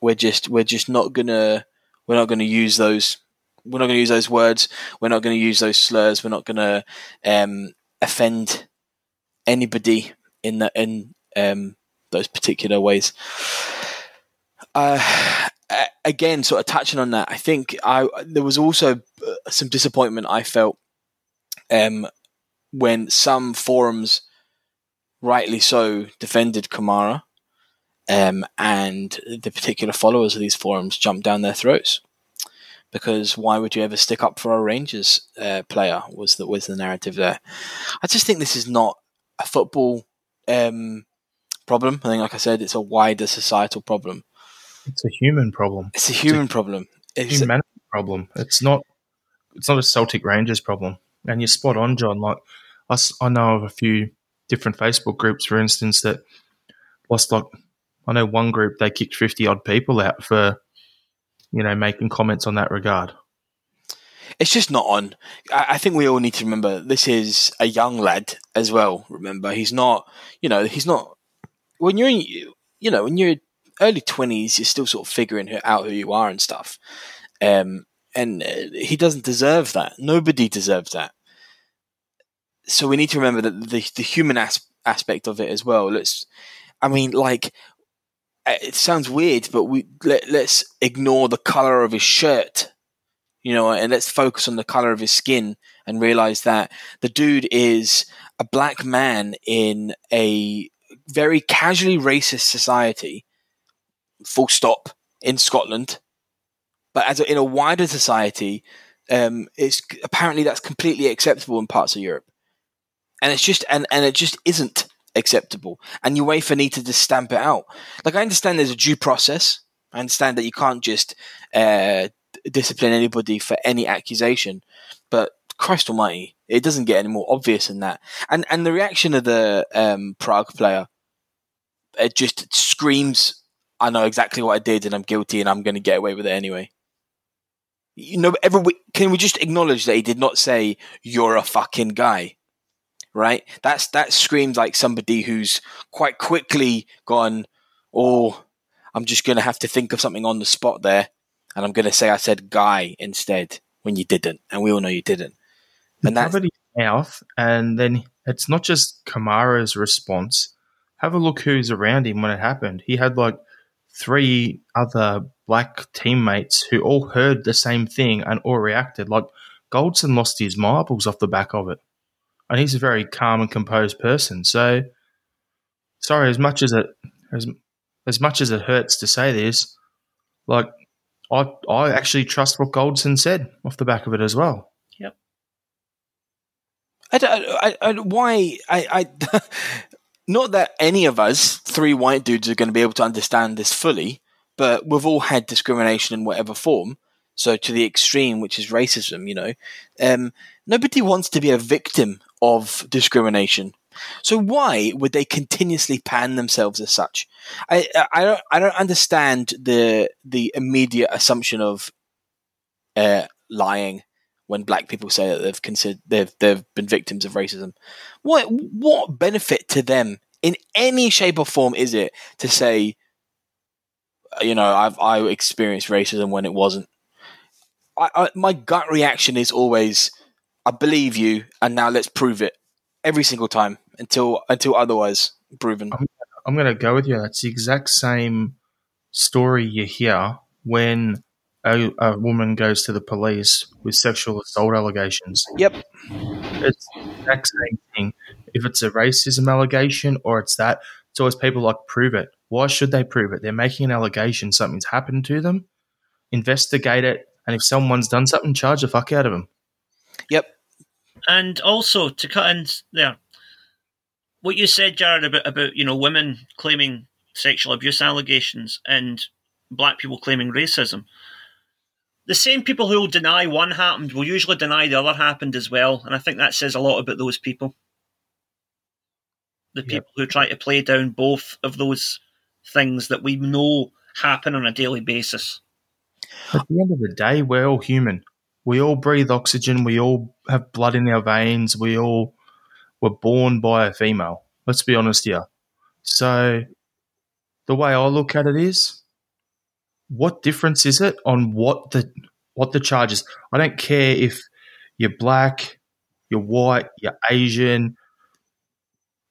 we're just we're just not gonna we're not gonna use those we're not gonna use those words. We're not gonna use those slurs. We're not gonna um, offend anybody in the in um, those particular ways. Uh, again, sort of touching on that, I think I there was also uh, some disappointment I felt um, when some forums, rightly so, defended Kamara, um, and the particular followers of these forums jumped down their throats. Because why would you ever stick up for a Rangers uh, player? Was the was the narrative there? I just think this is not a football um, problem. I think, like I said, it's a wider societal problem. It's a human problem. It's a human it's a problem. It's humanity a- problem. It's not. It's not a Celtic Rangers problem. And you're spot on, John. Like I, I know of a few different Facebook groups, for instance, that lost like I know one group they kicked fifty odd people out for you know making comments on that regard. It's just not on. I think we all need to remember this is a young lad as well. Remember, he's not. You know, he's not. When you're in, you know, when you're early twenties, you're still sort of figuring out who you are and stuff. Um, and uh, he doesn't deserve that. Nobody deserves that. So we need to remember that the the human as- aspect of it as well. Let's, I mean, like uh, it sounds weird, but we let, let's ignore the color of his shirt, you know, and let's focus on the color of his skin and realize that the dude is a black man in a very casually racist society full stop in Scotland. But as a, in a wider society, um, it's apparently that's completely acceptable in parts of Europe, and it's just and and it just isn't acceptable. And UEFA need to just stamp it out. Like I understand there's a due process. I understand that you can't just uh, discipline anybody for any accusation, but Christ Almighty, it doesn't get any more obvious than that. And and the reaction of the um, Prague player, it just screams I know exactly what I did and I'm guilty and I'm going to get away with it anyway. You know, every, can we just acknowledge that he did not say, you're a fucking guy? Right? That's, that screams like somebody who's quite quickly gone, oh, I'm just going to have to think of something on the spot there. And I'm going to say I said guy instead when you didn't. And we all know you didn't. And that's mouth. And then it's not just Kamara's response. Have a look who's around him when it happened. He had like three other black teammates who all heard the same thing and all reacted. Like Goldson lost his marbles off the back of it. And he's a very calm and composed person. So sorry, as much as it as as much as it hurts to say this, like I I actually trust what Goldson said off the back of it as well. Yep. I, I, I, why I, I not that any of us, three white dudes, are going to be able to understand this fully, but we've all had discrimination in whatever form. So to the extreme, which is racism, you know, um, nobody wants to be a victim of discrimination. So why would they continuously pan themselves as such? I, I don't I don't understand the the immediate assumption of uh, lying when black people say that they've considered they've they've been victims of racism. What what benefit to them in any shape or form is it to say, you know, I've I experienced racism when it wasn't. I, I, my gut reaction is always, I believe you, and now let's prove it every single time until until otherwise proven. I'm, I'm going to go with you. That's the exact same story you hear when a, a, woman goes to the police with sexual assault allegations. Yep. It's the exact same thing. If it's a racism allegation or it's that, it's always people like prove it. Why should they prove it? They're making an allegation, something's happened to them, investigate it, and if someone's done something, charge the fuck out of them. Yep. And also to cut in there, what you said, Jared, about about you know women claiming sexual abuse allegations and black people claiming racism the same people who will deny one happened will usually deny the other happened as well. And I think that says a lot about those people. The people yep. who try to play down both of those things that we know happen on a daily basis. At the end of the day, we're all human. We all breathe oxygen. We all have blood in our veins. We all were born by a female. Let's be honest here. So, the way I look at it is, what difference is it on what the what the charges? I don't care if you're black, you're white, you're Asian.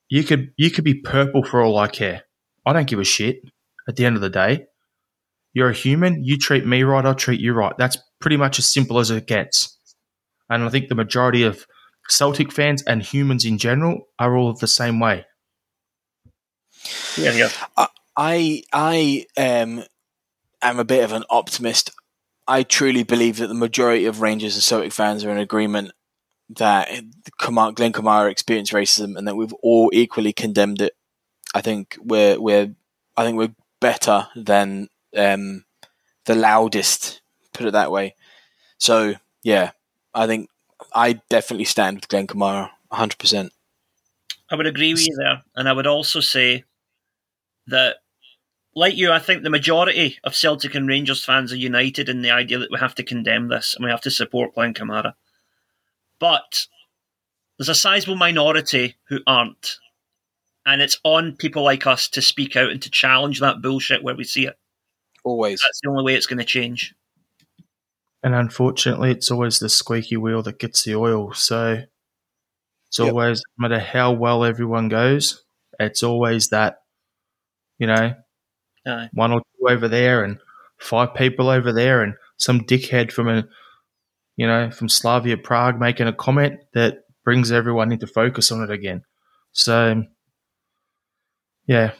You could you could be purple for all I care. I don't give a shit. At the end of the day, you're a human. You treat me right, I'll treat you right. That's pretty much as simple as it gets. And I think the majority of Celtic fans and humans in general are all the same way. Yeah, yeah. I I um am a bit of an optimist. I truly believe that the majority of Rangers and Celtic fans are in agreement that Glenn Kamara experienced racism and that we've all equally condemned it. I think we're we're I think we're better than um, the loudest, put it that way. So yeah, I think I definitely stand with Glenn Kamara, hundred percent. I would agree with you there, and I would also say that, like you, I think the majority of Celtic and Rangers fans are united in the idea that we have to condemn this and we have to support Glenn Kamara. But there's a sizable minority who aren't. And it's on people like us to speak out and to challenge that bullshit where we see it. Always. That's the only way it's going to change. And unfortunately, it's always the squeaky wheel that gets the oil. So it's Yep. always, no matter how well everyone goes, it's always that, you know, Aye. one or two over there and five people over there and some dickhead from a, you know, from Slavia Prague making a comment that brings everyone into focus on it again. So, yeah,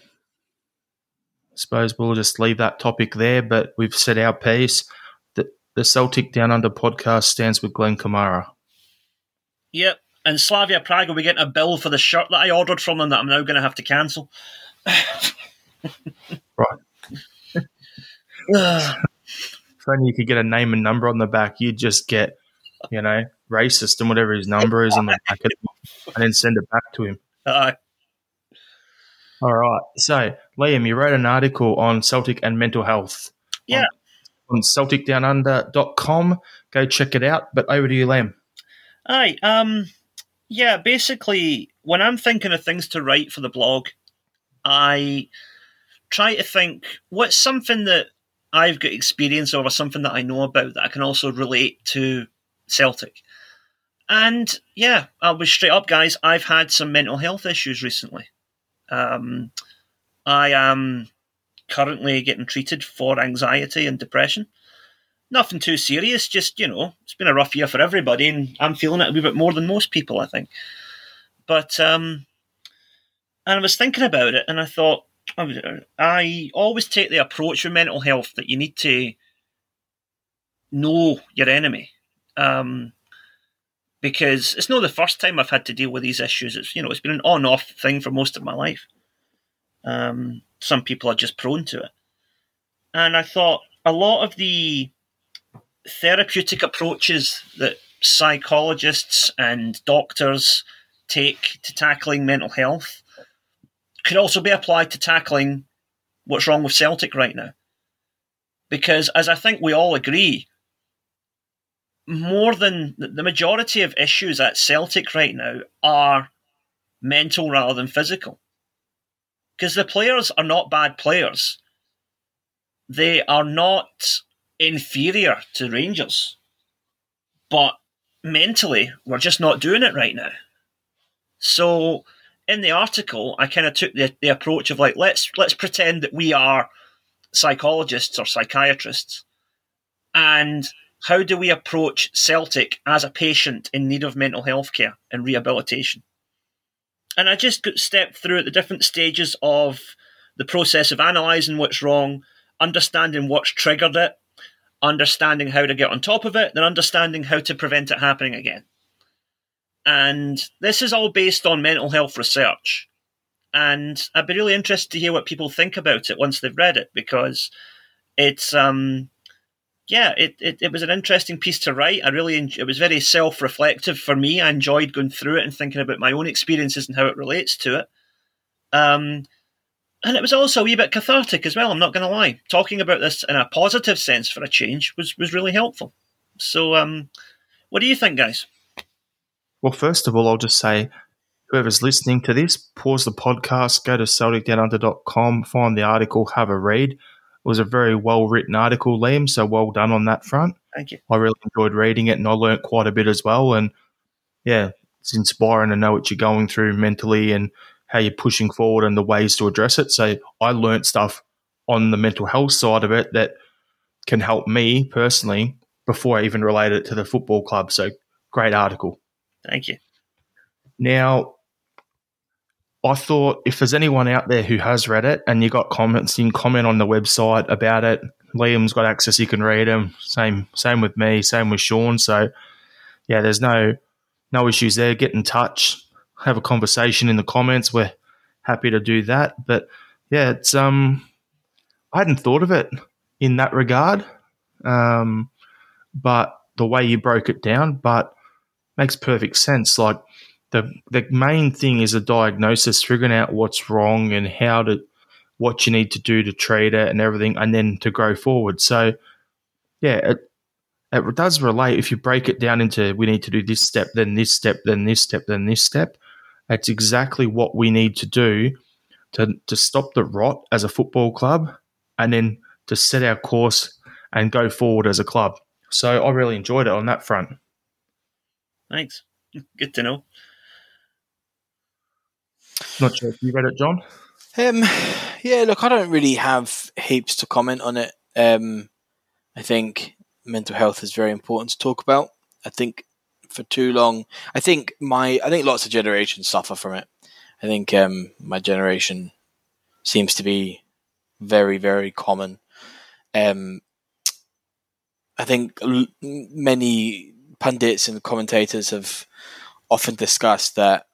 I suppose we'll just leave that topic there, but we've said our piece. The, the Celtic Down Under podcast stands with Glenn Kamara. Yep. And Slavia Prague will be getting a bill for the shirt that I ordered from them that I'm now going to have to cancel. Right. If only you could get a name and number on the back, you'd just get, you know, racist and whatever his number is on the back and then send it back to him. Aye. All right. So, Liam, you wrote an article on Celtic and mental health. Yeah. On, on CelticDownUnder.com. Go check it out. But over to you, Liam. Aye. Um, yeah, basically, when I'm thinking of things to write for the blog, I try to think what's something that I've got experience of or something that I know about that I can also relate to Celtic. And yeah, I'll be straight up, guys. I've had some mental health issues recently. Um, I am currently getting treated for anxiety and depression. Nothing too serious, just, you know, it's been a rough year for everybody, and I'm feeling it a wee bit more than most people, I think. But, um, and I was thinking about it, and I thought, I always take the approach with mental health that you need to know your enemy. Um, because it's not the first time I've had to deal with these issues. It's you know it's been an on-off thing for most of my life. Um, some people are just prone to it, and I thought a lot of the therapeutic approaches that psychologists and doctors take to tackling mental health could also be applied to tackling what's wrong with Celtic right now. Because as I think we all agree, more than the majority of issues at Celtic right now are mental rather than physical. Because the players are not bad players. They are not inferior to Rangers. But mentally, we're just not doing it right now. So in the article, I kind of took the, the approach of like, let's let's pretend that we are psychologists or psychiatrists. And how do we approach Celtic as a patient in need of mental health care and rehabilitation? And I just stepped through the different stages of the process of analysing what's wrong, understanding what's triggered it, understanding how to get on top of it, then understanding how to prevent it happening again. And this is all based on mental health research. And I'd be really interested to hear what people think about it once they've read it because it's um yeah, it, it, it was an interesting piece to write. I really en- it was very self reflective for me. I enjoyed going through it and thinking about my own experiences and how it relates to it. Um, and it was also a wee bit cathartic as well. I'm not going to lie. Talking about this in a positive sense for a change was was really helpful. So, um, what do you think, guys? Well, first of all, I'll just say whoever's listening to this, pause the podcast, go to CelticDownUnder.com, find the article, have a read. It was a very well written article, Liam, so well done on that front. Thank you. I really enjoyed reading it and I learnt quite a bit as well. And yeah, it's inspiring to know what you're going through mentally and how you're pushing forward and the ways to address it. So I learnt stuff on the mental health side of it that can help me personally before I even relate it to the football club. So great article. Thank you. Now, I thought if there's anyone out there who has read it and you got comments, you can comment on the website about it. Liam's got access; he can read them. Same, same with me. Same with Sean. So, yeah, there's no no issues there. Get in touch, have a conversation in the comments. We're happy to do that. But yeah, it's um, I hadn't thought of it in that regard, um, but the way you broke it down, but makes perfect sense. Like the the main thing is a diagnosis, figuring out what's wrong and how to what you need to do to treat it and everything, and then to grow forward. So, yeah, it it does relate. If you break it down into we need to do this step, then this step, then this step, then this step. That's exactly what we need to do to to stop the rot as a football club, and then to set our course and go forward as a club. So I really enjoyed it on that front. Thanks. Good to know. Not sure if you read it, John. Um, yeah, look, I don't really have heaps to comment on it. Um, I think mental health is very important to talk about. I think for too long, I think my, I think lots of generations suffer from it. I think um, my generation seems to be very, very common. Um, I think l- many pundits and commentators have often discussed that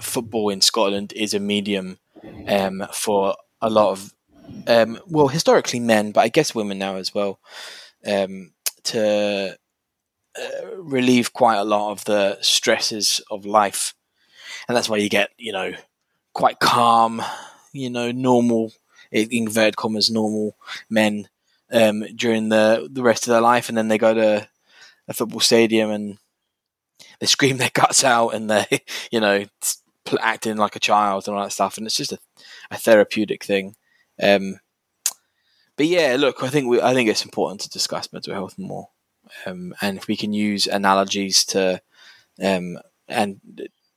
football in Scotland is a medium um, for a lot of, um, well, historically men, but I guess women now as well, um, to uh, relieve quite a lot of the stresses of life. And that's why you get, you know, quite calm, you know, normal, in inverted commas, normal men um, during the, the rest of their life. And then they go to a football stadium and they scream their guts out and they, you know, acting like a child and all that stuff. And it's just a, a therapeutic thing. Um, but yeah, look, I think we, I think it's important to discuss mental health more, um, and if we can use analogies to um, and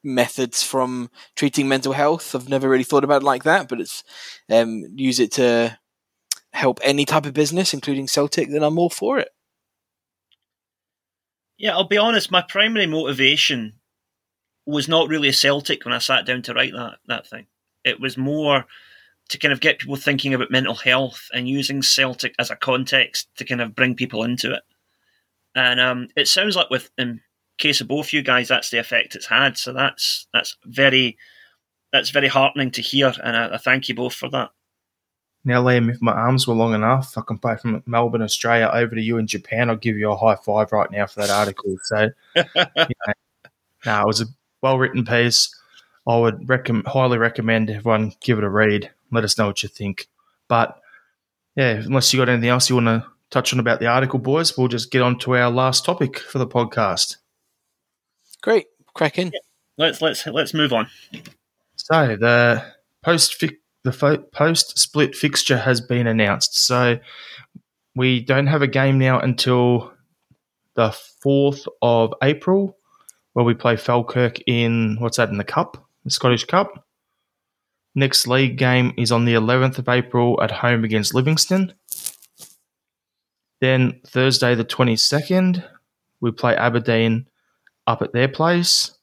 methods from treating mental health, I've never really thought about it like that, but it's um, use it to help any type of business, including Celtic, then I'm all for it. Yeah, I'll be honest. My primary motivation was not really a Celtic when I sat down to write that that thing. It was more to kind of get people thinking about mental health and using Celtic as a context to kind of bring people into it. And um, it sounds like with in case of both you guys, that's the effect it's had. So that's that's very that's very heartening to hear, and I, I thank you both for that. Now, Liam, if my arms were long enough, I can play from Melbourne, Australia, over to you in Japan. I'll give you a high five right now for that article. So, you know, no, it was a well written piece. I would recommend, highly recommend everyone give it a read. Let us know what you think. But yeah, unless you got anything else you want to touch on about the article, boys, we'll just get on to our last topic for the podcast. Great, cracking. Yeah. Let's let's let's move on. So the post the fo- post split fixture has been announced. So we don't have a game now until the fourth of April, where we play Falkirk in what's that in the Cup, the Scottish Cup. Next league game is on the 11th of April at home against Livingston. Then Thursday, the 22nd, we play Aberdeen up at their place.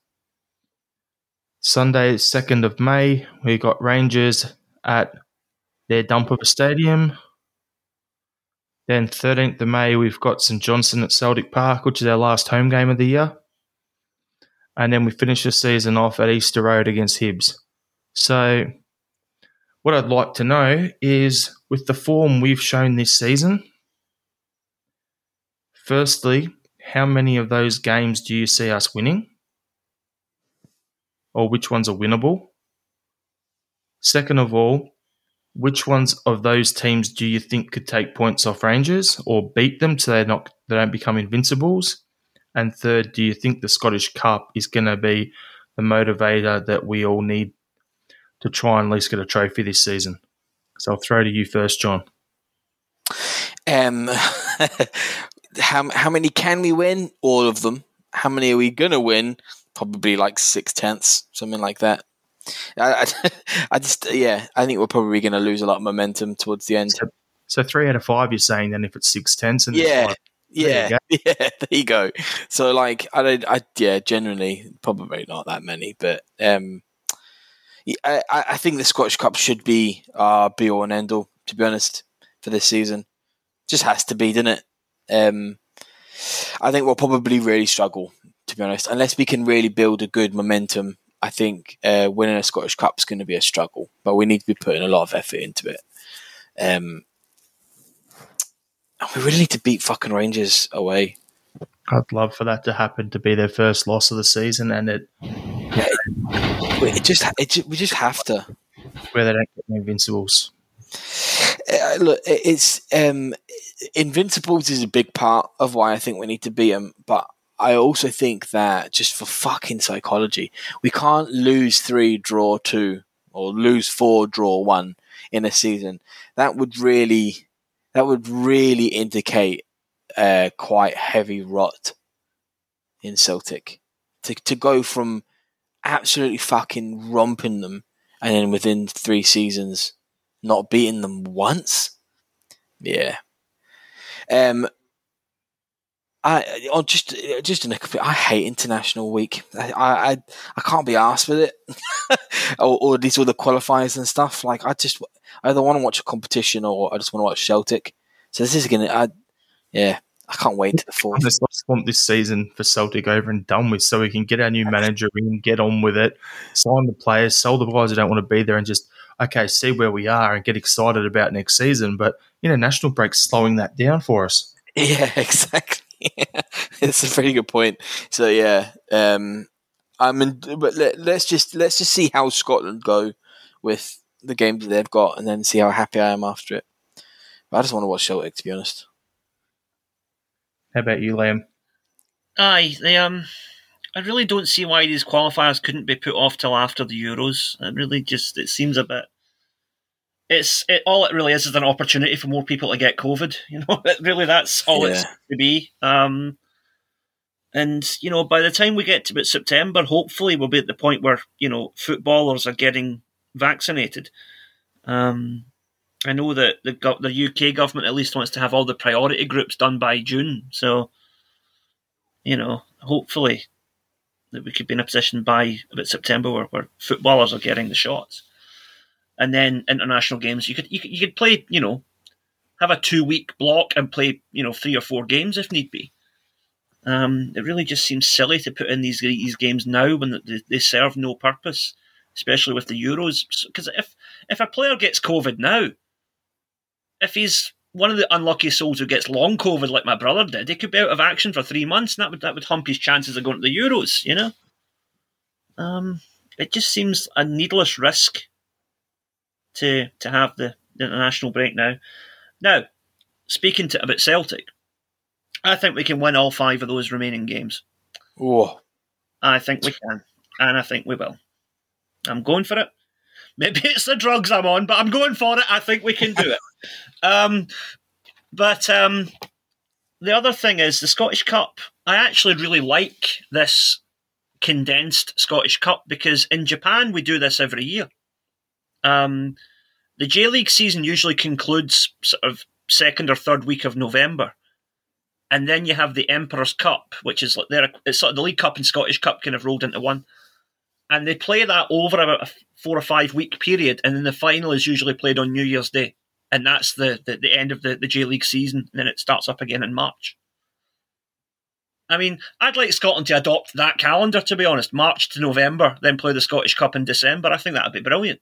Sunday, 2nd of May, we got Rangers at their dump of a Stadium. Then 13th of May, we've got St Johnstone at Celtic Park, which is our last home game of the year. And then we finish the season off at Easter Road against Hibs. So, what I'd like to know is with the form we've shown this season, firstly, how many of those games do you see us winning? Or which ones are winnable? Second of all, which ones of those teams do you think could take points off Rangers or beat them so they're not they don't become invincibles? And third, do you think the Scottish Cup is going to be the motivator that we all need to try and at least get a trophy this season? So I'll throw to you first, John. Um, how how many can we win? All of them. How many are we gonna win? Probably like six tenths, something like that. I, I, I just yeah, I think we're probably going to lose a lot of momentum towards the end. So, so, three out of five, you're saying then if it's six tenths and yeah, yeah, yeah, there you go. So like I don't, I yeah, generally probably not that many, but um, I, I think the Scottish Cup should be uh be all and end all. To be honest, for this season, just has to be, doesn't it? Um, I think we'll probably really struggle, to be honest, unless we can really build a good momentum. I think uh, winning a Scottish Cup is going to be a struggle, but we need to be putting a lot of effort into it. Um, we really need to beat fucking Rangers away. I'd love for that to happen to be their first loss of the season, and it. Yeah, it, it just it, we just have to. Where they don't get the Invincibles. Uh, look, it's um, Invincibles is a big part of why I think we need to beat them, but I also think that just for fucking psychology, we can't lose three, draw two, or lose four, draw one in a season. That would really, that would really indicate quite heavy rot in Celtic. To to go from absolutely fucking romping them, and then within three seasons not beating them once. Yeah. Um. I or just just in a I hate international week. I I I can't be asked with it, or, or these other qualifiers and stuff. Like I just I either want to watch a competition or I just want to watch Celtic. So this is gonna, I, yeah, I can't wait to the fourth. I just want this season for Celtic over and done with, so we can get our new manager in, get on with it, sign the players, sell the guys who don't want to be there, and just okay, see where we are and get excited about next season. But international break's slowing that down for us. Yeah, exactly. it's a pretty good point. So yeah, um, I mean, but let, us just let's just see how Scotland go with the games that they've got, and then see how happy I am after it. But I just want to watch Celtic, to be honest. How about you, Liam? Aye, they um, I really don't see why these qualifiers couldn't be put off till after the Euros. It really just it seems a bit. It's it all it really is is an opportunity for more people to get COVID. You know, it, really that's all yeah. it's to be. Um, and you know, by the time we get to about September, hopefully we'll be at the point where you know footballers are getting vaccinated. Um, I know that the the UK government at least wants to have all the priority groups done by June. So, you know, hopefully that we could be in a position by about September where, where footballers are getting the shots, and then international games you could you could, you could play you know have a two week block and play you know three or four games if need be. Um, it really just seems silly to put in these these games now when they, they serve no purpose, especially with the Euros. Because if if a player gets COVID now, if he's one of the unlucky souls who gets long COVID like my brother did, he could be out of action for three months, and that would that would hump his chances of going to the Euros. You know, um, it just seems a needless risk to to have the, the international break now. Now, speaking to about Celtic, I think we can win all five of those remaining games. Oh, I think we can, and I think we will. I'm going for it. Maybe it's the drugs I'm on, but I'm going for it. I think we can do it. Um, but um, the other thing is the Scottish Cup. I actually really like this condensed Scottish Cup because in Japan we do this every year. Um, the J League season usually concludes sort of second or third week of November, and then you have the Emperor's Cup, which is like there. It's sort of the League Cup and Scottish Cup kind of rolled into one, and they play that over about a four or five week period, and then the final is usually played on New Year's Day and that's the, the, the end of the, the J League season, and then it starts up again in March. I mean, I'd like Scotland to adopt that calendar, to be honest. March to November, then play the Scottish Cup in December. I think that would be brilliant.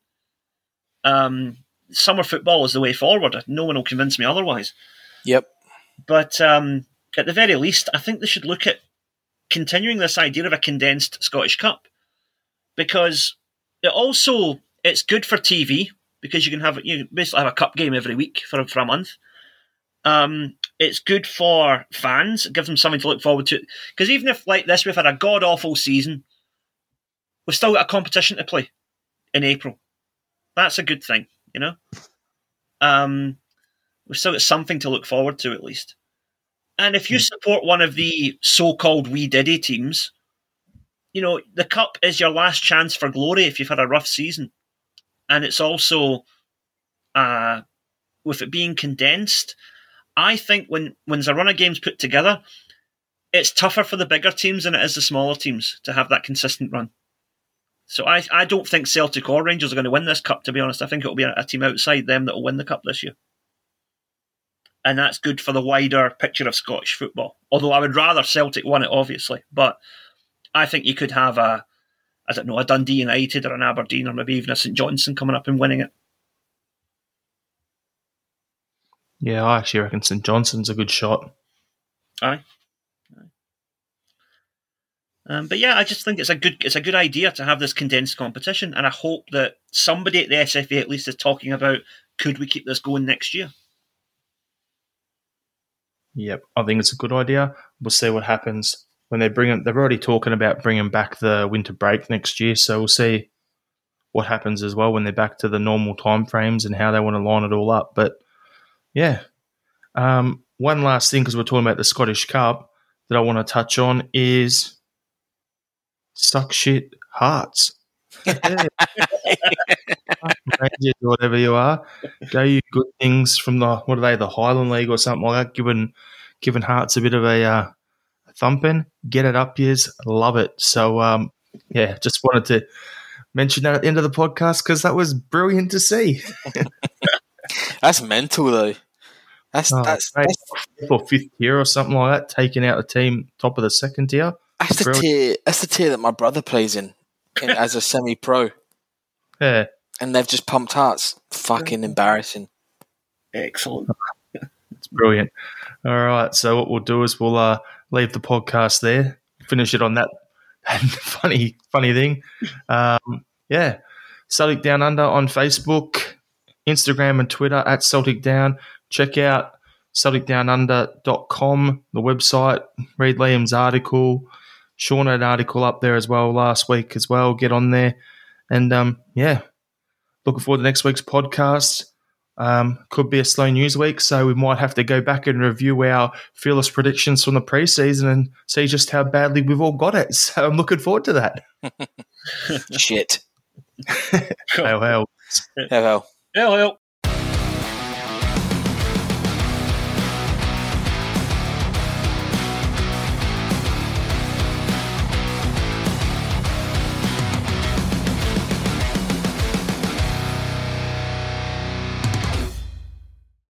Um, summer football is the way forward. No one will convince me otherwise. Yep. But um, at the very least, I think they should look at continuing this idea of a condensed Scottish Cup because it also it's good for TV because you can have you basically have a cup game every week for for a month. Um, it's good for fans. It gives them something to look forward to. Because even if, like this, we've had a god awful season, we've still got a competition to play in April. That's a good thing, you know? Um, we've still got something to look forward to at least. And if you support one of the so called Wee Diddy teams, you know, the cup is your last chance for glory if you've had a rough season. And it's also, uh, with it being condensed, I think when, when there's a run of games put together, it's tougher for the bigger teams than it is the smaller teams to have that consistent run. So I, I don't think Celtic or Rangers are going to win this cup, to be honest. I think it'll be a, a team outside them that will win the cup this year. And that's good for the wider picture of Scottish football. Although I would rather Celtic won it, obviously. But I think you could have a, I don't know, a Dundee United or an Aberdeen or maybe even a St Johnstone coming up and winning it. Yeah, I actually reckon St Johnstone's a good shot. Aye. Um, but yeah, I just think it's a good it's a good idea to have this condensed competition, and I hope that somebody at the SFA at least is talking about could we keep this going next year. Yep, I think it's a good idea. We'll see what happens when they bring it. They're already talking about bringing back the winter break next year, so we'll see what happens as well when they're back to the normal time frames and how they want to line it all up. But yeah, um, one last thing because we're talking about the Scottish Cup that I want to touch on is suck shit hearts. Rangers or whatever you are, go you good things from the what are they the Highland League or something like that, giving giving Hearts a bit of a, uh, thumping. Get it up, years, love it. So um, yeah, just wanted to mention that at the end of the podcast because that was brilliant to see. that's mental though. That's Oh, that's mate, that's, fifth or fifth tier or something like that, taking out the team top of the second tier. That's the brilliant. tier. That's the tier that my brother plays in, in as a semi-pro, Yeah, and they've just pumped hearts. Fucking embarrassing. Excellent. It's brilliant. All right. So what we'll do is we'll uh, leave the podcast there. Finish it on that, that funny, funny thing. Um, yeah. Celtic Down Under on Facebook, Instagram, and Twitter at Celtic Down. Check out CelticDownUnder.com, the website. Read Liam's article. Sean had an article up there as well last week as well. Get on there. And um, yeah, looking forward to next week's podcast. Um, could be a slow news week, so we might have to go back and review our fearless predictions from the preseason and see just how badly we've all got it. So I'm looking forward to that. Shit. Hell, hell. Hell, hell. Hell, hell.